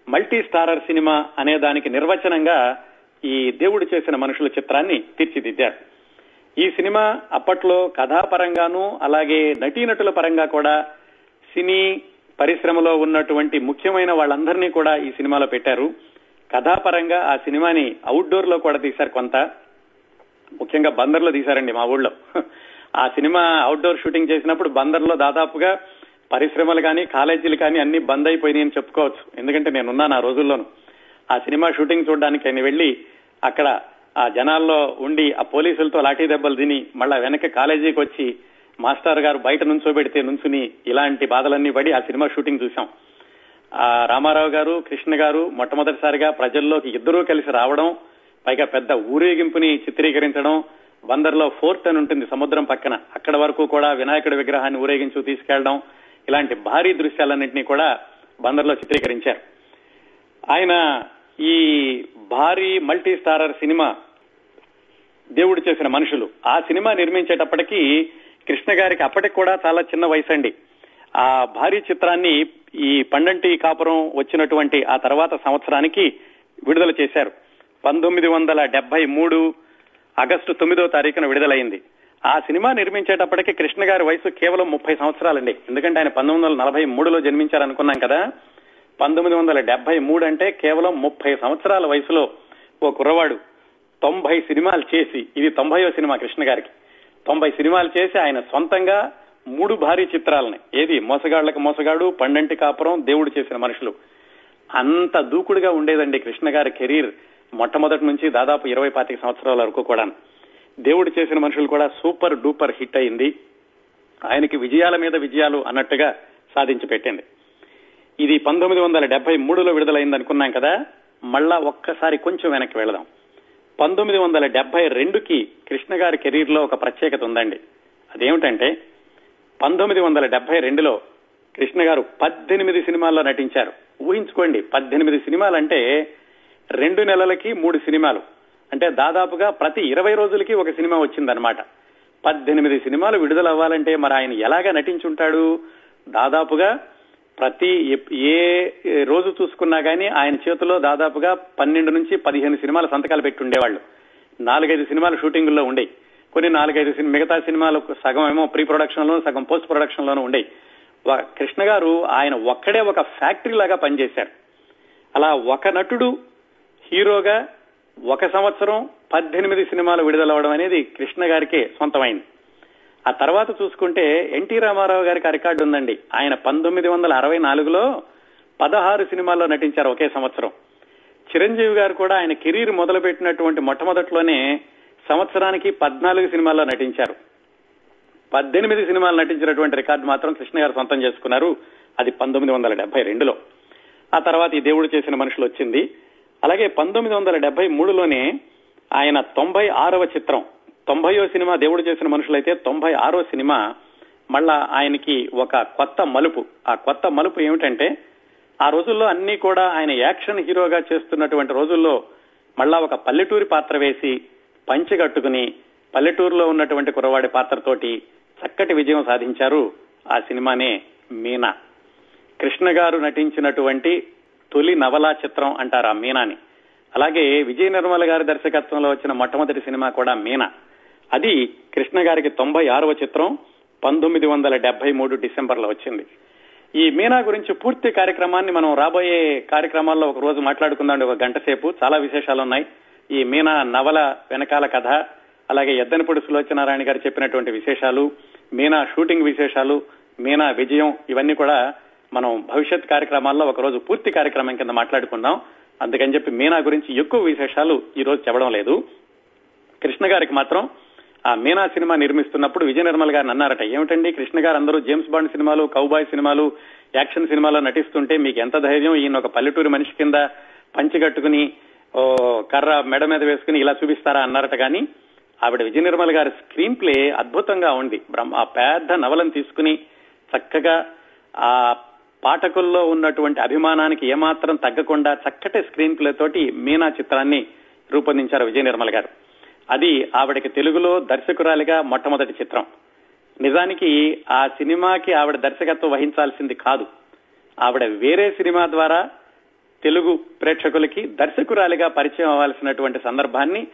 మల్టీ స్టారర్ సినిమా అనే దానికి నిర్వచనంగా ఈ దేవుడు చేసిన మనుషుల చిత్రాన్ని తీర్చిదిద్దారు. ఈ సినిమా అప్పట్లో కథాపరంగాను అలాగే నటీనటుల పరంగా కూడా సినీ పరిశ్రమలో ఉన్నటువంటి ముఖ్యమైన వాళ్ళందరినీ కూడా ఈ సినిమాలో పెట్టారు. కథాపరంగా ఆ సినిమాని అవుట్డోర్లో కూడా తీశారు కొంత. ముఖ్యంగా బందర్లో తీశారండి మా ఊళ్ళో. ఆ సినిమా అవుట్డోర్ షూటింగ్ చేసినప్పుడు బందర్లో దాదాపుగా పరిశ్రమలు కానీ కాలేజీలు కానీ అన్ని బంద్ అయిపోయినాయని చెప్పుకోవచ్చు. ఎందుకంటే నేనున్నాను ఆ రోజుల్లోనూ. ఆ సినిమా షూటింగ్ చూడడానికి ఆయన వెళ్ళి అక్కడ ఆ జనాల్లో ఉండి ఆ పోలీసులతో లాఠీ దెబ్బలు తిని మళ్ళా వెనక కాలేజీకి వచ్చి మాస్టర్ గారు బయట నుంచోబెడితే నుంచుని ఇలాంటి బాధలన్నీ పడి ఆ సినిమా షూటింగ్ చూశాం. ఆ రామారావు గారు కృష్ణ గారు మొట్టమొదటిసారిగా ప్రజల్లోకి ఇద్దరూ కలిసి రావడం పైగా పెద్ద ఊరేగింపుని చిత్రీకరించడం బందర్లో ఫోర్ట్ అని ఉంటుంది సముద్రం పక్కన అక్కడ వరకు కూడా వినాయకుడి విగ్రహాన్ని ఊరేగించు తీసుకెళ్ళడం ఇలాంటి భారీ దృశ్యాలన్నింటినీ కూడా బందర్లో చిత్రీకరించారు. ఆయన ఈ భారీ మల్టీ స్టారర్ సినిమా దేవుడు చేసిన మనుషులు. ఆ సినిమా నిర్మించేటప్పటికీ కృష్ణ గారికి అప్పటికి కూడా చాలా చిన్న వయసు అండి ఆ భారీ చిత్రాన్ని ఈ పండంటి కాపురం వచ్చినటువంటి ఆ తర్వాత సంవత్సరానికి విడుదల చేశారు. పంతొమ్మిది వందల డెబ్బై మూడు ఆగస్టు తొమ్మిదో తారీఖున విడుదలైంది. ఆ సినిమా నిర్మించేటప్పటికి కృష్ణ గారి వయసు కేవలం ముప్పై సంవత్సరాలండి. ఎందుకంటే ఆయన పంతొమ్మిది వందల నలభై మూడులో జన్మించారనుకున్నాం కదా. పంతొమ్మిది వందల డెబ్బై మూడు అంటే కేవలం ముప్పై సంవత్సరాల వయసులో ఓ కుర్రవాడు. తొంభై సినిమాలు చేసి ఇది తొంభైవ సినిమా కృష్ణ గారికి. తొంభై సినిమాలు చేసి ఆయన సొంతంగా మూడు భారీ చిత్రాలని ఏది? మోసగాళ్ళకు మోసగాడు పండంటి కాపురం దేవుడు చేసిన మనుషులు. అంత దూకుడుగా ఉండేదండి కృష్ణ గారి కెరీర్ మొట్టమొదటి నుంచి దాదాపు ఇరవై పాతిక సంవత్సరాల వరకు కూడా దేవుడు చేసిన మనుషులు కూడా సూపర్ డూపర్ హిట్ అయింది. ఆయనకి విజయాల మీద విజయాలు అన్నట్టుగా సాధించి పెట్టింది. ఇది పంతొమ్మిది వందల డెబ్బై మూడులో విడుదలైంది అనుకున్నాం కదా మళ్ళా ఒక్కసారి కొంచెం వెనక్కి వెళదాం. పంతొమ్మిది వందల డెబ్బై రెండుకి కృష్ణ గారి కెరీర్లో ఒక ప్రత్యేకత ఉందండి. అదేమిటంటే పంతొమ్మిది వందల డెబ్బై రెండులో కృష్ణ గారు పద్దెనిమిది సినిమాల్లో నటించారు. ఊహించుకోండి పద్దెనిమిది సినిమాలు అంటే రెండు నెలలకి మూడు సినిమాలు. అంటే దాదాపుగా ప్రతి ఇరవై రోజులకి ఒక సినిమా వచ్చిందనమాట పద్దెనిమిది సినిమాలు విడుదల అవ్వాలంటే మరి ఆయన ఎలాగా నటించుంటాడు? దాదాపుగా ప్రతి ఏ రోజు చూసుకున్నా గానీ ఆయన చేతిలో దాదాపుగా పన్నెండు నుంచి పదిహేను సినిమాల సంతకాలు పెట్టి ఉండేవాళ్ళు నాలుగైదు సినిమాలు షూటింగ్లో ఉండేవి కొన్ని నాలుగైదు మిగతా సినిమాలు సగం ఏమో ప్రీ ప్రొడక్షన్లో సగం పోస్ట్ ప్రొడక్షన్ లోనూ ఉండేవి కృష్ణ గారు ఆయన ఒక్కడే ఒక ఫ్యాక్టరీ లాగా పనిచేశారు. అలా ఒక నటుడు హీరోగా ఒక సంవత్సరం పద్దెనిమిది సినిమాలు విడుదలవడం అనేది కృష్ణ గారికే సొంతమైంది. ఆ తర్వాత చూసుకుంటే ఎన్టీ రామారావు గారికి రికార్డు ఉందండి. ఆయన పంతొమ్మిది వందల అరవై నాలుగులో పదహారు సినిమాల్లో నటించారు ఒకే సంవత్సరం. చిరంజీవి గారు కూడా ఆయన కెరీర్ మొదలుపెట్టినటువంటి మొట్టమొదట్లోనే సంవత్సరానికి పద్నాలుగు సినిమాల్లో నటించారు. పద్దెనిమిది సినిమాలు నటించినటువంటి రికార్డు మాత్రం కృష్ణ గారు సొంతం చేసుకున్నారు. అది పంతొమ్మిది వందల డెబ్బై రెండులో. ఆ తర్వాత ఈ దేవుడు చేసిన మనుషులు వచ్చింది. అలాగే పంతొమ్మిది వందల డెబ్బై మూడులోనే ఆయన తొంభై ఆరవ చిత్రం తొంభయో సినిమా దేవుడు చేసిన మనుషులైతే తొంభై ఆరో సినిమా మళ్ళా ఆయనకి ఒక కొత్త మలుపు. ఆ కొత్త మలుపు ఏమిటంటే ఆ రోజుల్లో అన్ని కూడా ఆయన యాక్షన్ హీరోగా చేస్తున్నటువంటి రోజుల్లో మళ్ళా ఒక పల్లెటూరి పాత్ర వేసి పంచి కట్టుకుని పల్లెటూరులో ఉన్నటువంటి కురవాడి పాత్రతోటి చక్కటి విజయం సాధించారు ఆ సినిమానే మీనా. కృష్ణ గారు నటించినటువంటి తొలి నవలా చిత్రం అంటారు ఆ మీనాని. అలాగే విజయ నిర్మల గారి దర్శకత్వంలో వచ్చిన మొట్టమొదటి సినిమా కూడా మీనా. అది కృష్ణ గారికి తొంభై ఆరవ చిత్రం పంతొమ్మిది వందల డెబ్బై మూడు డిసెంబర్లో వచ్చింది. ఈ మీనా గురించి పూర్తి కార్యక్రమాన్ని మనం రాబోయే కార్యక్రమాల్లో ఒక రోజు మాట్లాడుకుందాం ఒక గంట సేపు. చాలా విశేషాలు ఉన్నాయి. ఈ మీనా నవల వెనకాల కథ అలాగే ఎద్దనపూడి సులోచనారాయణ గారు చెప్పినటువంటి విశేషాలు మీనా షూటింగ్ విశేషాలు మీనా విజయం ఇవన్నీ కూడా మనం భవిష్యత్ కార్యక్రమాల్లో ఒక రోజు పూర్తి కార్యక్రమం కింద మాట్లాడుకుందాం. అందుకని చెప్పి మీనా గురించి ఎక్కువ విశేషాలు ఈ రోజు చెప్పడం లేదు. కృష్ణ గారికి మాత్రం ఆ మీనా సినిమా నిర్మిస్తున్నప్పుడు విజయ నిర్మల్ గారిని అన్నారట ఏమిటండి కృష్ణ గారు అందరూ జేమ్స్ బాండ్ సినిమాలు కౌబాయ్ సినిమాలు యాక్షన్ సినిమాలో నటిస్తుంటే మీకు ఎంత ధైర్యం? ఈయన ఒక పల్లెటూరు మనిషి కింద పంచి కట్టుకుని కర్ర మెడ మీద వేసుకుని ఇలా చూపిస్తారా? అన్నారట కానీ ఆవిడ విజయ నిర్మల్ గారి స్క్రీన్ ప్లే అద్భుతంగా ఉంది. బ్రహ్మ ఆ పెద్ద నవలను తీసుకుని చక్కగా ఆ పాఠకుల్లో ఉన్నటువంటి అభిమానానికి ఏమాత్రం తగ్గకుండా చక్కటి స్క్రీన్ ప్లే తోటి మీనా చిత్రాన్ని రూపొందించారు విజయ నిర్మల్ గారు. అది ఆవిడకి తెలుగులో దర్శకురాలిగా మొట్టమొదటి చిత్రం. నిజానికి ఆ సినిమాకి ఆవిడ దర్శకత్వం వహించాల్సింది కాదు. ఆవిడ వేరే సినిమా ద్వారా తెలుగు ప్రేక్షకులకి దర్శకురాలిగా పరిచయం అవ్వాల్సినటువంటి సందర్భాన్ని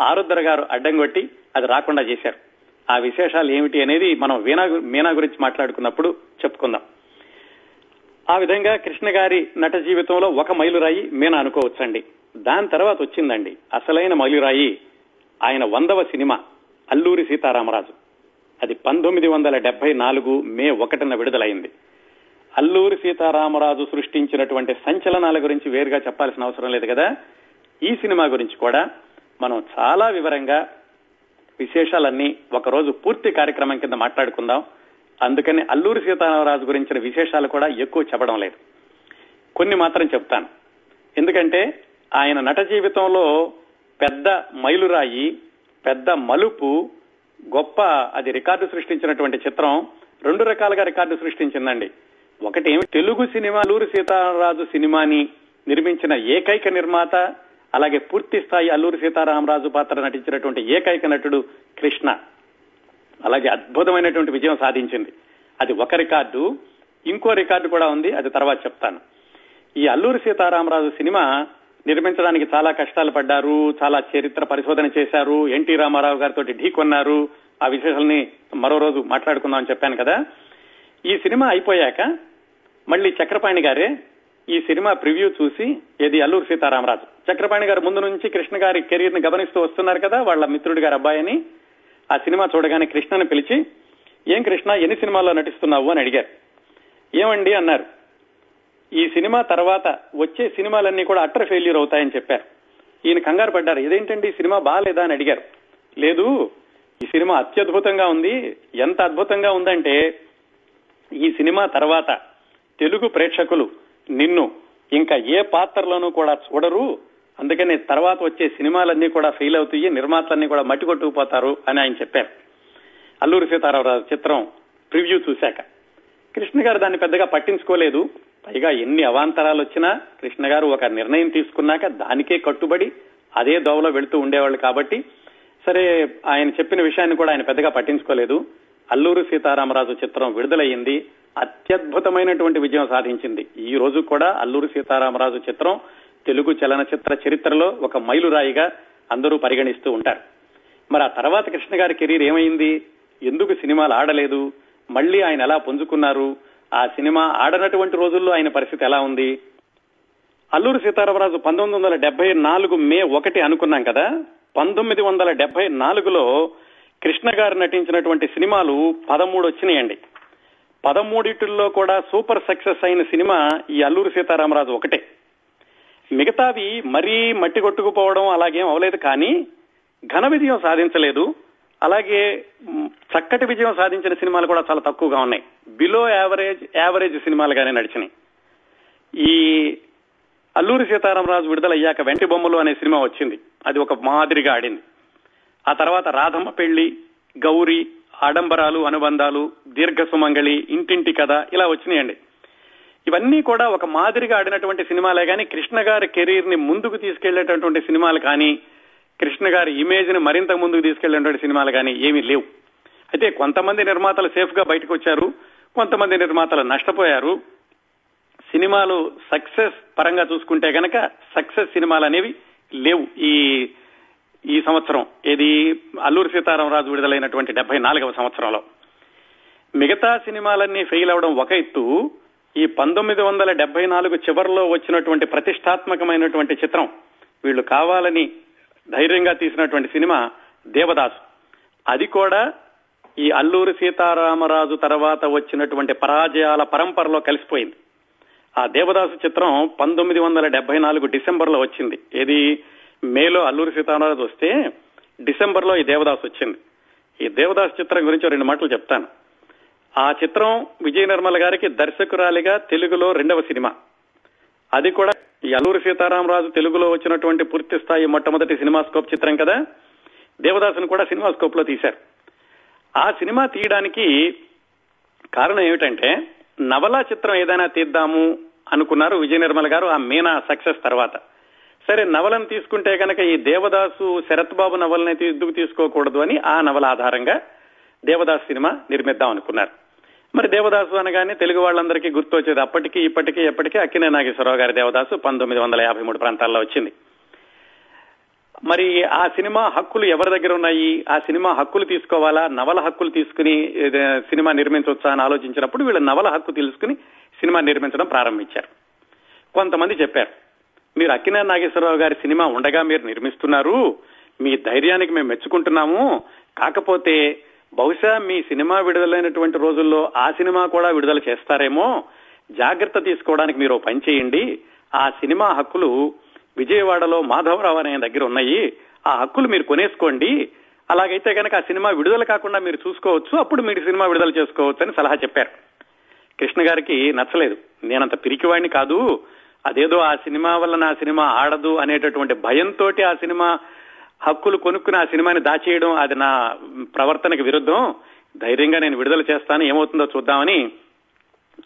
ఆరుద్ర గారు అడ్డం కొట్టి అది రాకుండా చేశారు. ఆ విశేషాలు ఏమిటి అనేది మనం వీణా మీనా గురించి మాట్లాడుకున్నప్పుడు చెప్పుకుందాం. ఆ విధంగా కృష్ణ గారి నట జీవితంలో ఒక మైలురాయి మీనా అనుకోవచ్చండి. దాని తర్వాత వచ్చిందండి. అసలైన మైలురాయి ఆయన వందవ సినిమా అల్లూరి సీతారామరాజు. అది పంతొమ్మిది వందల డెబ్బై నాలుగు మే ఒకటిన విడుదలైంది. అల్లూరి సీతారామరాజు సృష్టించినటువంటి సంచలనాల గురించి వేరుగా చెప్పాల్సిన అవసరం లేదు కదా? ఈ సినిమా గురించి కూడా మనం చాలా వివరంగా విశేషాలన్నీ ఒకరోజు పూర్తి కార్యక్రమం కింద మాట్లాడుకుందాం. అందుకని అల్లూరి సీతారామరాజు గురించిన విశేషాలు కూడా ఎక్కువ చెప్పడం లేదు. కొన్ని మాత్రం చెప్తాను. ఎందుకంటే ఆయన నట జీవితంలో పెద్ద మైలురాయి పెద్ద మలుపు గొప్ప అది రికార్డు సృష్టించినటువంటి చిత్రం. రెండు రకాలుగా రికార్డు సృష్టించిందండి. ఒకటి తెలుగు సినిమా అల్లూరి సీతారామరాజు సినిమాని నిర్మించిన ఏకైక నిర్మాత అలాగే పూర్తి స్థాయి అల్లూరి సీతారామరాజు పాత్ర నటించినటువంటి ఏకైక నటుడు కృష్ణ. అలాగే అద్భుతమైనటువంటి విజయం సాధించింది. అది ఒక రికార్డు ఇంకో రికార్డు కూడా ఉంది అది తర్వాత చెప్తాను. ఈ అల్లూరి సీతారామరాజు సినిమా నిర్మించడానికి చాలా కష్టాలు పడ్డారు చాలా చరిత్ర పరిశోధన చేశారు ఎన్టీ రామారావు గారితో ఢీకొన్నారు ఆ విశేషాలని మరో రోజు మాట్లాడుకుందాం అని చెప్పాను కదా. ఈ సినిమా అయిపోయాక మళ్ళీ చక్రపాణి గారే ఈ సినిమా ప్రివ్యూ చూసి ఏది అల్లూరు సీతారామరాజు. చక్రపాణి గారు ముందు నుంచి కృష్ణ గారి కెరీర్ని గమనిస్తూ వస్తున్నారు కదా వాళ్ళ మిత్రుడి గారి అబ్బాయిని. ఆ సినిమా చూడగానే కృష్ణను పిలిచి ఏం కృష్ణ ఎన్ని సినిమాల్లో నటిస్తున్నావు? అని అడిగారు. ఏమండి? అన్నారు. ఈ సినిమా తర్వాత వచ్చే సినిమాలన్నీ కూడా అట్టర్ ఫెయిల్యూర్ అవుతాయని చెప్పారు. ఈయన కంగారు పడ్డారు. ఇదేంటండి? ఈ సినిమా బాగాలేదా? అని అడిగారు. లేదు. ఈ సినిమా అత్యద్భుతంగా ఉంది. ఎంత అద్భుతంగా ఉందంటే ఈ సినిమా తర్వాత తెలుగు ప్రేక్షకులు నిన్ను ఇంకా ఏ పాత్రలోనూ కూడా చూడరు. అందుకని తర్వాత వచ్చే సినిమాలన్నీ కూడా ఫెయిల్ అవుతాయి. నిర్మాతలన్నీ కూడా మట్టి కొట్టుకుపోతారు అని ఆయన చెప్పారు. అల్లూరి సీతారామరాజు చిత్రం ప్రివ్యూ చూశాక. కృష్ణ గారు దాన్ని పెద్దగా పట్టించుకోలేదు. పైగా ఎన్ని అవాంతరాలు వచ్చినా కృష్ణ గారు ఒక నిర్ణయం తీసుకున్నాక దానికే కట్టుబడి అదే దోవలో వెళుతూ ఉండేవాళ్ళు కాబట్టి సరే ఆయన చెప్పిన విషయాన్ని కూడా ఆయన పెద్దగా పట్టించుకోలేదు. అల్లూరు సీతారామరాజు చిత్రం విడుదలయ్యింది. అత్యద్భుతమైనటువంటి విజయం సాధించింది. ఈ రోజు కూడా అల్లూరు సీతారామరాజు చిత్రం తెలుగు చలనచిత్ర చరిత్రలో ఒక మైలురాయిగా అందరూ పరిగణిస్తూ ఉంటారు. మరి ఆ తర్వాత కృష్ణ గారి కెరీర్ ఏమైంది? ఎందుకు సినిమాలు ఆడలేదు? మళ్ళీ ఆయన ఎలా పుంజుకున్నారు? ఆ సినిమా ఆడనటువంటి రోజుల్లో ఆయన పరిస్థితి ఎలా ఉంది? అల్లూరు సీతారామరాజు పంతొమ్మిది వందల డెబ్బై నాలుగు మే ఒకటి అనుకున్నాం కదా? పంతొమ్మిది వందల డెబ్బై నాలుగులో కృష్ణ గారు నటించినటువంటి సినిమాలు పదమూడు వచ్చినాయండి. పదమూడిటిల్లో కూడా సూపర్ సక్సెస్ అయిన సినిమా ఈ అల్లూరి సీతారామరాజు ఒకటే. మిగతావి మరీ మట్టి కొట్టుకుపోవడం అలాగేం అవలేదు కానీ ఘన విజయం సాధించలేదు. అలాగే చక్కటి విజయం సాధించిన సినిమాలు కూడా చాలా తక్కువగా ఉన్నాయి. బిలో యావరేజ్ యావరేజ్ సినిమాలుగానే నడిచినాయి. ఈ అల్లూరి సీతారామరాజు విడుదలయ్యాక వెంటి బొమ్మలు అనే సినిమా వచ్చింది. అది ఒక మాదిరిగా ఆడింది. ఆ తర్వాత రాధమ్మ పెళ్ళి గౌరీ ఆడంబరాలు అనుబంధాలు దీర్ఘ సుమంగళి ఇంటింటి కథ ఇలా వచ్చినాయండి. ఇవన్నీ కూడా ఒక మాదిరిగా ఆడినటువంటి సినిమాలే కానీ కృష్ణ గారి కెరీర్ని ముందుకు తీసుకెళ్ళేటటువంటి సినిమాలు కానీ కృష్ణ గారి ఇమేజ్ని మరింత ముందుకు తీసుకెళ్ళేటువంటి సినిమాలు కానీ ఏమీ లేవు. అయితే కొంతమంది నిర్మాతలు సేఫ్గా బయటకు వచ్చారు. కొంతమంది నిర్మాతలు నష్టపోయారు. సినిమాలు సక్సెస్ పరంగా చూసుకుంటే గనక సక్సెస్ సినిమాలు అనేవి లేవు. ఈ ఈ సంవత్సరం ఏది అల్లూరి సీతారామరాజు విడుదలైనటువంటి డెబ్బై నాలుగవ సంవత్సరంలో. మిగతా సినిమాలన్నీ ఫెయిల్ అవడం ఒక ఎత్తు. ఈ పంతొమ్మిది వందల డెబ్బై నాలుగు చివరిలో వచ్చినటువంటి ప్రతిష్టాత్మకమైనటువంటి చిత్రం వీళ్ళు కావాలని ధైర్యంగా తీసినటువంటి సినిమా దేవదాసు. అది కూడా ఈ అల్లూరి సీతారామరాజు తర్వాత వచ్చినటువంటి పరాజయాల పరంపరలో కలిసిపోయింది. ఆ దేవదాసు చిత్రం పంతొమ్మిది వందల డెబ్బై నాలుగు డిసెంబర్లో వచ్చింది. ఏది? మేలో అల్లూరి సీతారామరాజు వస్తే డిసెంబర్లో ఈ దేవదాసు వచ్చింది. ఈ దేవదాసు చిత్రం గురించి రెండు మాటలు చెప్తాను. ఆ చిత్రం విజయ నిర్మల గారికి దర్శకురాలిగా తెలుగులో రెండవ సినిమా. అది కూడా ఈ అల్లూరి సీతారామరాజు తెలుగులో వచ్చినటువంటి పూర్తి స్థాయి మొట్టమొదటి సినిమా స్కోప్ చిత్రం కదా? దేవదాసును కూడా సినిమా స్కోప్లో తీశారు. ఆ సినిమా తీయడానికి కారణం ఏమిటంటే నవలా చిత్రం ఏదైనా తీద్దాము అనుకున్నారు విజయ నిర్మల గారు ఆ మీనా సక్సెస్ తర్వాత. సరే నవలను తీసుకుంటే కనుక ఈ దేవదాసు శరత్ బాబు నవలని ఎందుకు తీసుకోకూడదు అని ఆ నవల ఆధారంగా దేవదాస్ సినిమా నిర్మిద్దాం అనుకున్నారు. మరి దేవదాసు అనగానే తెలుగు వాళ్ళందరికీ గుర్తొచ్చేది అప్పటికి ఇప్పటికీ ఎప్పటికీ అక్కినే నాగేశ్వరరావు గారి దేవదాసు పంతొమ్మిది వందల యాభై మూడు ప్రాంతాల్లో వచ్చింది. మరి ఆ సినిమా హక్కులు ఎవరి దగ్గర ఉన్నాయి? ఆ సినిమా హక్కులు తీసుకోవాలా? నవల హక్కులు తీసుకుని సినిమా నిర్మించవచ్చా అని ఆలోచించినప్పుడు వీళ్ళు నవల హక్కు తెలుసుకుని సినిమా నిర్మించడం ప్రారంభించారు. కొంతమంది చెప్పారు మీరు అక్కినే నాగేశ్వరరావు గారి సినిమా ఉండగా మీరు నిర్మిస్తున్నారు. మీ ధైర్యానికి మేము మెచ్చుకుంటున్నాము. కాకపోతే బహుశా మీ సినిమా విడుదలైనటువంటి రోజుల్లో ఆ సినిమా కూడా విడుదల చేస్తారేమో. జాగ్రత్త తీసుకోవడానికి మీరు పని చేయండి. ఆ సినిమా హక్కులు విజయవాడలో మాధవరావు అనే దగ్గర ఉన్నాయి. ఆ హక్కులు మీరు కొనేసుకోండి. అలాగైతే కనుక ఆ సినిమా విడుదల కాకుండా మీరు చూసుకోవచ్చు. అప్పుడు మీరు సినిమా విడుదల చేసుకోవచ్చు అని సలహా చెప్పారు. కృష్ణ గారికి నచ్చలేదు. నేనంత పిరికివాడిని కాదు. అదేదో ఆ సినిమా వల్ల నా సినిమా ఆడదు అనేటటువంటి భయంతో ఆ సినిమా హక్కులు కొనుక్కుని ఆ సినిమాని దాచేయడం అది నా ప్రవర్తనకు విరుద్ధం. ధైర్యంగా నేను విడుదల చేస్తాను. ఏమవుతుందో చూద్దామని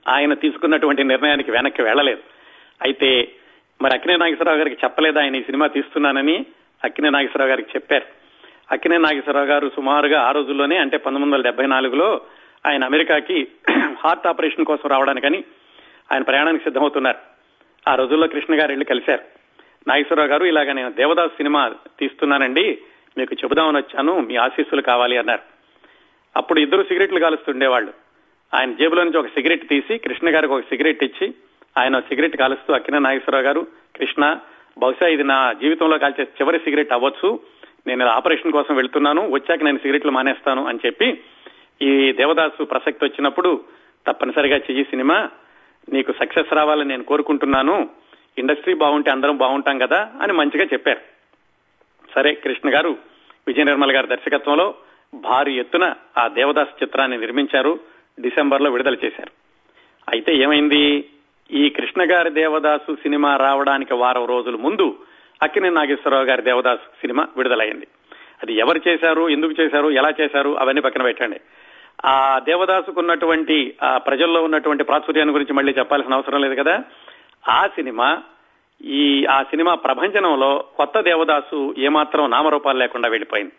ఆయన తీసుకున్నటువంటి నిర్ణయానికి వెనక్కి వెళ్ళలేదు. అయితే మరి అక్కినే నాగేశ్వరరావు గారికి చెప్పలేదు? ఆయన ఈ సినిమా తీస్తున్నానని అక్కినే నాగేశ్వరరావు గారికి చెప్పారు. అక్కినే నాగేశ్వరరావు గారు సుమారుగా ఆ రోజుల్లోనే అంటే పంతొమ్మిది వందల డెబ్బై నాలుగులో ఆయన అమెరికాకి [clears throat] హార్ట్ ఆపరేషన్ కోసం రావడానికని ఆయన ప్రయాణానికి సిద్ధమవుతున్నారు. ఆ రోజుల్లో కృష్ణ గారు వెళ్ళి కలిశారు. నాగేశ్వరరావు గారు ఇలాగ నేను దేవదాస్ సినిమా తీస్తున్నానండి మీకు చెబుదామని వచ్చాను మీ ఆశీస్సులు కావాలి అన్నారు. అప్పుడు ఇద్దరు సిగరెట్లు కాలుస్తుండేవాళ్ళు. ఆయన జేబులో నుంచి ఒక సిగరెట్ తీసి కృష్ణ గారికి ఒక సిగరెట్ ఇచ్చి ఆయన సిగరెట్ కాలుస్తూ అక్కిన నాగేశ్వరరావు గారు కృష్ణ బహుశా ఇది నా జీవితంలో కాల్చే చివరి సిగరెట్ అవ్వచ్చు. నేను ఆపరేషన్ కోసం వెళ్తున్నాను. వచ్చాక నేను సిగరెట్లు మానేస్తాను అని చెప్పి ఈ దేవదాసు ప్రసక్తి వచ్చినప్పుడు తప్పనిసరిగా చెయ్యి సినిమా నీకు సక్సెస్ రావాలని నేను కోరుకుంటున్నాను. ఇండస్ట్రీ బాగుంటే అందరం బాగుంటాం కదా అని మంచిగా చెప్పారు. సరే కృష్ణ గారు విజయ నిర్మల్ గారి దర్శకత్వంలో భారీ ఎత్తున ఆ దేవదాస్ చిత్రాన్ని నిర్మించారు. డిసెంబర్లో విడుదల చేశారు. అయితే ఏమైంది? ఈ కృష్ణ గారి దేవదాసు సినిమా రావడానికి వారం రోజుల ముందు అక్కినే నాగేశ్వరరావు గారి దేవదాసు సినిమా విడుదలైంది. అది ఎవరు చేశారు ఎందుకు చేశారు ఎలా చేశారు అవన్నీ పక్కన పెట్టండి. ఆ దేవదాసుకు ఉన్నటువంటి ఆ ప్రజల్లో ఉన్నటువంటి ప్రాచుర్యాన్ని గురించి మళ్ళీ చెప్పాల్సిన అవసరం లేదు కదా. ఆ సినిమా ఈ ఆ సినిమా ప్రభంజనంలో కొత్త దేవదాసు ఏమాత్రం నామరూపాలు లేకుండా వెళ్ళిపోయింది.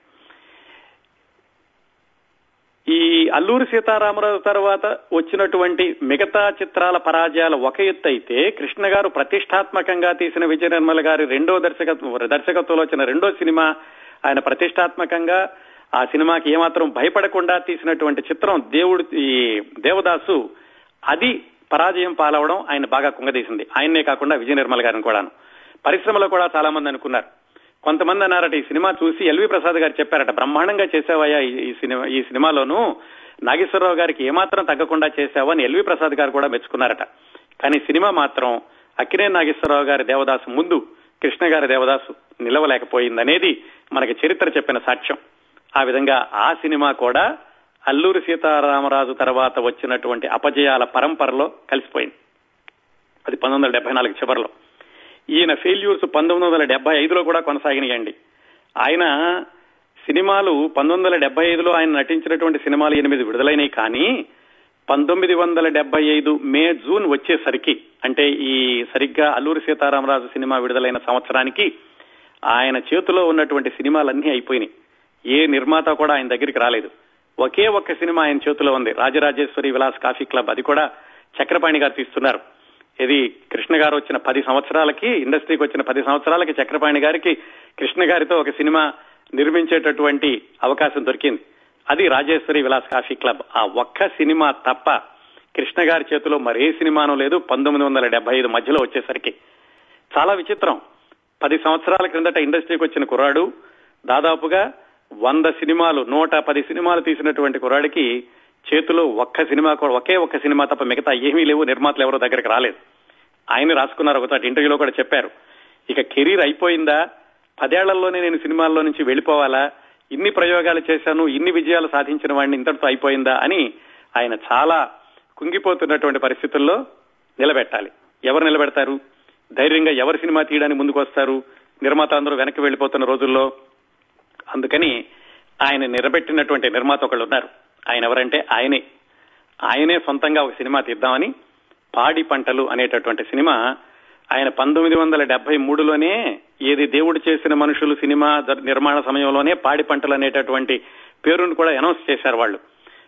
ఈ అల్లూరి సీతారామరాజు తర్వాత వచ్చినటువంటి మిగతా చిత్రాల పరాజయాలు ఒక ఎత్తు అయితే కృష్ణ గారు ప్రతిష్టాత్మకంగా తీసిన విజయ నిర్మల గారి రెండో దర్శకత్వం దర్శకత్వంలో వచ్చిన రెండో సినిమా ఆయన ప్రతిష్టాత్మకంగా ఆ సినిమాకి ఏమాత్రం భయపడకుండా తీసినటువంటి చిత్రం దేవుడు ఈ దేవదాసు అది పరాజయం పాలవడం ఆయన బాగా కుంగదీసింది. ఆయన్నే కాకుండా విజయ నిర్మల్ గారిని కూడాను. పరిశ్రమలో కూడా చాలా మంది అనుకున్నారు. కొంతమంది అన్నారట ఈ సినిమా చూసి ఎల్వి ప్రసాద్ గారు చెప్పారట బ్రహ్మాండంగా చేసావయ్యా ఈ సినిమా ఈ సినిమాలోనూ నాగేశ్వరరావు గారికి ఏమాత్రం తగ్గకుండా చేశావని ఎల్వి ప్రసాద్ గారు కూడా మెచ్చుకున్నారట. కానీ సినిమా మాత్రం అక్కినే నాగేశ్వరరావు గారి దేవదాసు ముందు కృష్ణ గారి దేవదాసు నిలవలేకపోయిందనేది మనకి చరిత్ర చెప్పిన సాక్ష్యం. ఆ విధంగా ఆ సినిమా కూడా అల్లూరి సీతారామరాజు తర్వాత వచ్చినటువంటి అపజయాల పరంపరలో కలిసిపోయింది. అది పంతొమ్మిది వందల డెబ్బై నాలుగు చివరిలో. ఈయన ఫెయిల్యూర్స్ పంతొమ్మిది వందల డెబ్బై ఐదులో కూడా కొనసాగినాయండి. ఆయన సినిమాలు పంతొమ్మిది వందల డెబ్బై ఐదులో ఆయన నటించినటువంటి సినిమాలు ఎనిమిది విడుదలైనవి కానీ పంతొమ్మిది వందల డెబ్బై ఐదు మే జూన్ వచ్చేసరికి అంటే ఈ సరిగ్గా అల్లూరి సీతారామరాజు సినిమా విడుదలైన సంవత్సరానికి ఆయన చేతిలో ఉన్నటువంటి సినిమాలన్నీ అయిపోయినాయి. ఏ నిర్మాత కూడా ఆయన దగ్గరికి రాలేదు. ఒకే ఒక్క సినిమా ఆయన చేతిలో ఉంది. Rajarajeswari Vilas coffee club. అది కూడా చక్రపాణి గారు తీస్తున్నారు. ఇది కృష్ణ గారు వచ్చిన పది సంవత్సరాలకి ఇండస్ట్రీకి వచ్చిన పది సంవత్సరాలకి చక్రపాణి గారికి కృష్ణ గారితో ఒక సినిమా నిర్మించేటటువంటి అవకాశం దొరికింది. అది రాజేశ్వరి విలాస్ కాఫీ క్లబ్. ఆ ఒక్క సినిమా తప్ప కృష్ణ గారి చేతిలో మరే సినిమానూ లేదు. పంతొమ్మిది వందల డెబ్బై ఐదు మధ్యలో వచ్చేసరికి. చాలా విచిత్రం. పది సంవత్సరాల క్రిందట ఇండస్ట్రీకి వచ్చిన కుర్రాడు దాదాపుగా వంద సినిమాలు నూట పది సినిమాలు తీసినటువంటి కుర్రాడికి చేతిలో ఒక్క సినిమా కూడా ఒకే ఒక్క సినిమా తప్ప మిగతా ఏమీ లేవు నిర్మాతలు ఎవరో దగ్గరికి రాలేదు. ఆయన రాసుకున్నారు ఒకసారి ఇంటర్వ్యూలో కూడా చెప్పారు. ఇక కెరీర్ అయిపోయిందా? పదేళ్ళలోనే నేను సినిమాల్లో నుంచి వెళ్ళిపోవాలా? ఇన్ని ప్రయోగాలు చేశాను ఇన్ని విజయాలు సాధించిన వాడిని ఇంతటితో అయిపోయిందా అని ఆయన చాలా కుంగిపోతున్నటువంటి పరిస్థితుల్లో నిలబెట్టాలి. ఎవరు నిలబెడతారు? ధైర్యంగా ఎవరు సినిమా తీయడానికి ముందుకు వస్తారు? నిర్మాత అందరూ వెనక్కి వెళ్ళిపోతున్న రోజుల్లో అందుకని ఆయన నిలబెట్టినటువంటి నిర్మాత ఒకళ్ళు ఉన్నారు. ఆయన ఎవరంటే ఆయనే. ఆయనే సొంతంగా ఒక సినిమా తీద్దామని పాడి పంటలు అనేటటువంటి సినిమా ఆయన పంతొమ్మిది వందల డెబ్బై మూడులోనే ఏది దేవుడు చేసిన మనుషులు సినిమా నిర్మాణ సమయంలోనే పాడి పంటలు అనేటటువంటి పేరును కూడా అనౌన్స్ చేశారు వాళ్ళు.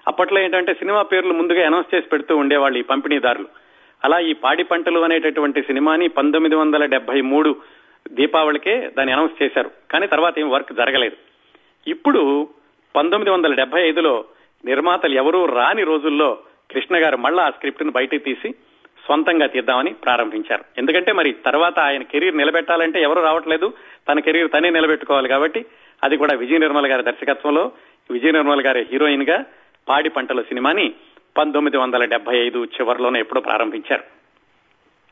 అప్పట్లో ఏంటంటే సినిమా పేర్లు ముందుగా అనౌన్స్ చేసి పెడుతూ ఉండేవాళ్ళు ఈ పంపిణీదారులు. అలా ఈ పాడి పంటలు అనేటటువంటి సినిమాని పంతొమ్మిది వందల డెబ్బై మూడు దీపావళికే దాన్ని అనౌన్స్ చేశారు. కానీ తర్వాత ఏం వర్క్ జరగలేదు. ఇప్పుడు పంతొమ్మిది వందల డెబ్బై ఐదులో నిర్మాతలు ఎవరూ రాని రోజుల్లో కృష్ణ గారు మళ్ళా ఆ స్క్రిప్ట్ను బయటకు తీసి సొంతంగా తీద్దామని ప్రారంభించారు. ఎందుకంటే మరి తర్వాత ఆయన కెరీర్ నిలబెట్టాలంటే ఎవరు రావట్లేదు. తన కెరీర్ తనే నిలబెట్టుకోవాలి కాబట్టి అది కూడా విజయ నిర్మల్ గారి దర్శకత్వంలో. విజయ నిర్మల్ గారి హీరోయిన్గా పాడి పంటల సినిమాని పంతొమ్మిది వందల డెబ్బై ఐదు చివరిలోనే ఎప్పుడో ప్రారంభించారు.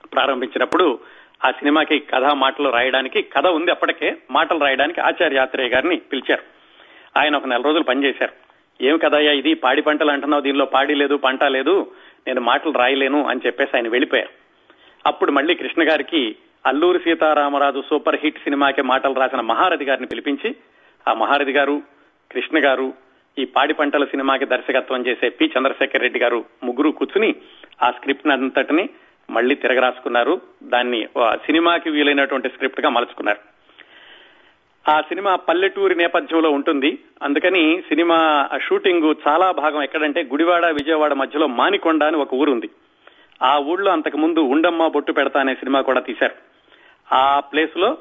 ప్రారంభించినప్పుడు ఆ సినిమాకి కథ మాటలు రాయడానికి కథ ఉంది అప్పటికే మాటలు రాయడానికి ఆచార్య ఆత్రేయ గారిని పిలిచారు. ఆయన ఒక నెల రోజులు పనిచేశారు. ఏం కదయ్యా ఇది? పాడి పంటలు అంటున్నావు దీనిలో పాడి లేదు పంట లేదు నేను మాటలు రాయలేను అని చెప్పేసి ఆయన వెళ్ళిపోయారు. అప్పుడు మళ్ళీ కృష్ణ గారికి అల్లూరి సీతారామరాజు సూపర్ హిట్ సినిమాకి మాటలు రాసిన మహారథి గారిని పిలిపించి ఆ మహారథి గారు కృష్ణ గారు ఈ పాడి పంటల సినిమాకి దర్శకత్వం చేసే పి. చంద్రశేఖర్ రెడ్డి గారు ముగ్గురు కూర్చుని ఆ స్క్రిప్ట్ అంతటిని మళ్ళీ తిరగరాసుకున్నారు దాన్ని సినిమాకి వీలైనటువంటి స్క్రిప్ట్గా మలుచుకున్నారు. ఆ సినిమా పల్లెటూరి నేపథ్యంలో ఉంటుంది. అందుకని సినిమా షూటింగ్ చాలా భాగం ఎక్కడంటే గుడివాడ విజయవాడ మధ్యలో మానికొండ అని ఒక ఊరుంది. ఆ ఊళ్ళో అంతకు ముందు ఉండమ్మ బొట్టు పెడతా అనే సినిమా కూడా తీశారు. ఆ ప్లేస్లో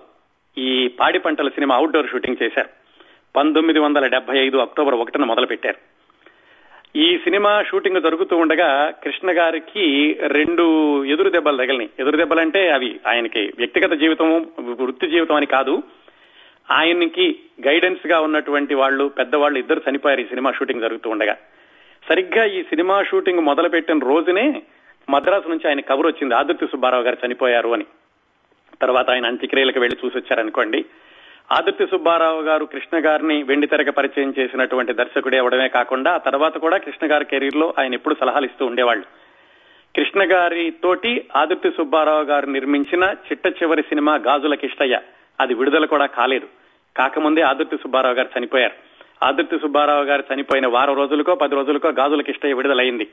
ఈ పాడి పంటల సినిమా అవుట్డోర్ షూటింగ్ చేశారు. పంతొమ్మిది వందల డెబ్బై ఐదు అక్టోబర్ ఒకటిన మొదలు పెట్టారు ఈ సినిమా షూటింగ్ జరుగుతూ ఉండగా కృష్ణ గారికి రెండు ఎదురు దెబ్బలు తగిలినాయి. ఎదురు దెబ్బలంటే అవి ఆయనకి వ్యక్తిగత జీవితం వృత్తి జీవితం అని కాదు. ఆయనకి గైడెన్స్గా ఉన్నటువంటి వాళ్ళు పెద్దవాళ్ళు ఇద్దరు చనిపోయారు ఈ సినిమా షూటింగ్ జరుగుతూ ఉండగా. సరిగ్గా ఈ సినిమా షూటింగ్ మొదలుపెట్టిన రోజునే మద్రాసు నుంచి ఆయన కబురు వచ్చింది. ఆదిత్య సుబ్బారావు గారు చనిపోయారు అని. తర్వాత ఆయన అంత్యక్రియలకు వెళ్ళి చూసి వచ్చారనుకోండి. ఆదిత్య సుబ్బారావు గారు కృష్ణ గారిని వెండి తెరక పరిచయం చేసినటువంటి దర్శకుడే అవడమే కాకుండా ఆ తర్వాత కూడా కృష్ణ గారి కెరీర్లో ఆయన ఎప్పుడు సలహాలు ఇస్తూ ఉండేవాళ్ళు. కృష్ణ గారి తోటి ఆదిత్య సుబ్బారావు గారు నిర్మించిన చిట్ట చివరి సినిమా గాజుల కిష్టయ్య. అది విడుదల కూడా కాలేదు. కాకముందే ఆదుర్తి సుబ్బారావు గారు చనిపోయారు. ఆదుర్తి సుబ్బారావు గారు చనిపోయిన వారం రోజులకో పది రోజులకో గాజుల కిష్టయ్య విడుదలైంది.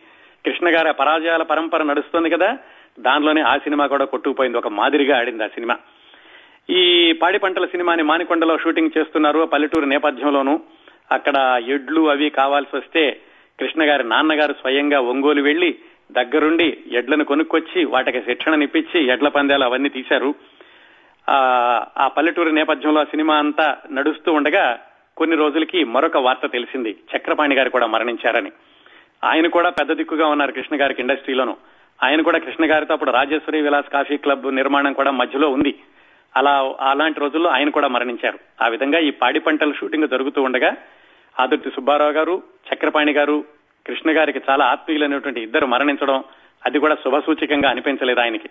కృష్ణ గారి పరాజయాల పరంపర నడుస్తుంది కదా దానిలోనే ఆ సినిమా కూడా కొట్టుకుపోయింది. ఒక మాదిరిగా ఆడింది ఆ సినిమా. ఈ పాడి పంటల సినిమాని మానికొండలో షూటింగ్ చేస్తున్నారు పల్లెటూరు నేపథ్యంలోనూ. అక్కడ ఎడ్లు అవి కావాల్సి వస్తే కృష్ణ గారి నాన్నగారు స్వయంగా ఒంగోలు వెళ్ళి దగ్గరుండి ఎడ్లను కొనుక్కొచ్చి వాటికి శిక్షణనిప్పించి ఎడ్ల పందాలు అవన్నీ తీశారు. ఆ పల్లెటూరు నేపథ్యంలో ఆ సినిమా అంతా నడుస్తూ ఉండగా కొన్ని రోజులకి మరొక వార్త తెలిసింది. చక్రపాణి గారు కూడా మరణించారని. ఆయన కూడా పెద్ద దిక్కుగా ఉన్నారు కృష్ణ గారికి ఇండస్ట్రీలోను. ఆయన కూడా కృష్ణ గారితో అప్పుడు రాజేశ్వరి విలాస్ కాఫీ క్లబ్ నిర్మాణం కూడా మధ్యలో ఉంది. అలా అలాంటి రోజుల్లో ఆయన కూడా మరణించారు. ఆ విధంగా ఈ పాడి పంటల షూటింగ్ జరుగుతూ ఉండగా ఆదుర్తి సుబ్బారావు గారు చక్రపాణి గారు కృష్ణ గారికి చాలా ఆత్మీయులైనటువంటి ఇద్దరు మరణించడం అది కూడా శుభసూచకంగా అనిపించలేదు ఆయనకి.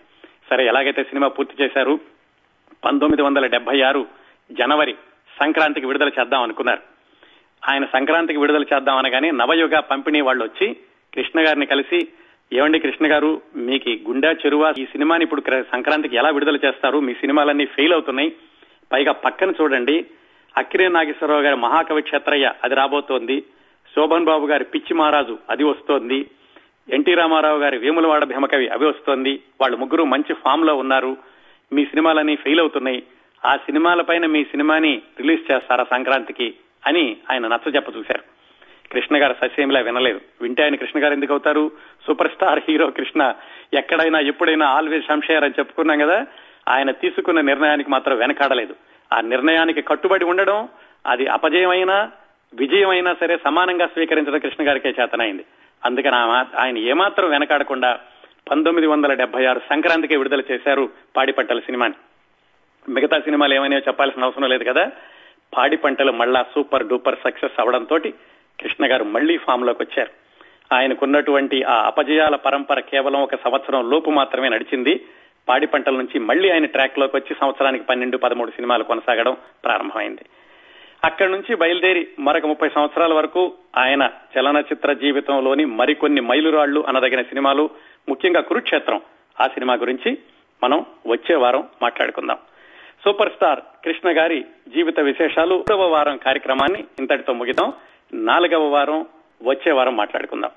సరే ఎలాగైతే సినిమా పూర్తి చేశారు పంతొమ్మిది వందల డెబ్బై ఆరు జనవరి సంక్రాంతికి విడుదల చేద్దాం అనుకున్నారు. ఆయన సంక్రాంతికి విడుదల చేద్దాం అనగానే నవయుగ పంపిణీ వాళ్ళు వచ్చి కృష్ణ గారిని కలిసి ఏమండి కృష్ణ గారు మీకు గుండా చెరువ ఈ సినిమాని ఇప్పుడు సంక్రాంతికి ఎలా విడుదల చేస్తారు? మీ సినిమాలన్నీ ఫెయిల్ అవుతున్నాయి. పైగా పక్కన చూడండి అక్కిరే నాగేశ్వరరావు గారి మహాకవి క్షేత్రయ్య అది రాబోతోంది. శోభన్ బాబు గారి పిచ్చి మహారాజు అది వస్తోంది. ఎన్టీ రామారావు గారి వేములవాడ భీమకవి అవి వస్తోంది. వాళ్ళు ముగ్గురు మంచి ఫామ్లో ఉన్నారు. మీ సినిమాలన్నీ ఫెయిల్ అవుతున్నాయి. ఆ సినిమాల పైన మీ సినిమాని రిలీజ్ చేస్తారా సంక్రాంతికి అని ఆయన నచ్చ చెప్ప చూశారు. కృష్ణ గారు ససేమిలా వినలేదు. వింటే ఆయన కృష్ణ గారు ఎందుకు అవుతారు? సూపర్ స్టార్ హీరో కృష్ణ ఎక్కడైనా ఎప్పుడైనా ఆల్వేస్ సంశయర్ అని చెప్పుకున్నాం కదా ఆయన తీసుకున్న నిర్ణయానికి మాత్రం వెనకాడలేదు. ఆ నిర్ణయానికి కట్టుబడి ఉండడం అది అపజయమైనా విజయమైనా సరే సమానంగా స్వీకరించడం కృష్ణ గారికే చేతనైంది. అందుకని ఆయన ఏమాత్రం వెనకాడకుండా పంతొమ్మిది వందల డెబ్బై ఆరు సంక్రాంతికి విడుదల చేశారు పాడిపంటల సినిమాని. మిగతా సినిమాలు ఏమైనా చెప్పాల్సిన అవసరం లేదు కదా? పాడి పంటలు మళ్ళా సూపర్ డూపర్ సక్సెస్ అవడంతో కృష్ణ గారు మళ్ళీ ఫామ్లోకి వచ్చారు. ఆయనకున్నటువంటి ఆ అపజయాల పరంపర కేవలం ఒక సంవత్సరం లోపు మాత్రమే నడిచింది. పాడి పంటల నుంచి మళ్ళీ ఆయన ట్రాక్లోకి వచ్చి సంవత్సరానికి పన్నెండు పదమూడు సినిమాలు కొనసాగడం ప్రారంభమైంది. అక్కడి నుంచి బయలుదేరి మరొక ముప్పై సంవత్సరాల వరకు ఆయన చలనచిత్ర జీవితంలోని మరికొన్ని మైలురాళ్ళు అనదగిన సినిమాలు ముఖ్యంగా కురుక్షేత్రం. ఆ సినిమా గురించి మనం వచ్చే వారం మాట్లాడుకుందాం. సూపర్ స్టార్ కృష్ణ గారి జీవిత విశేషాలు మూడవ వారం కార్యక్రమాన్ని ఇంతటితో ముగిద్దాం. నాలుగవ వారం వచ్చే వారం మాట్లాడుకుందాం.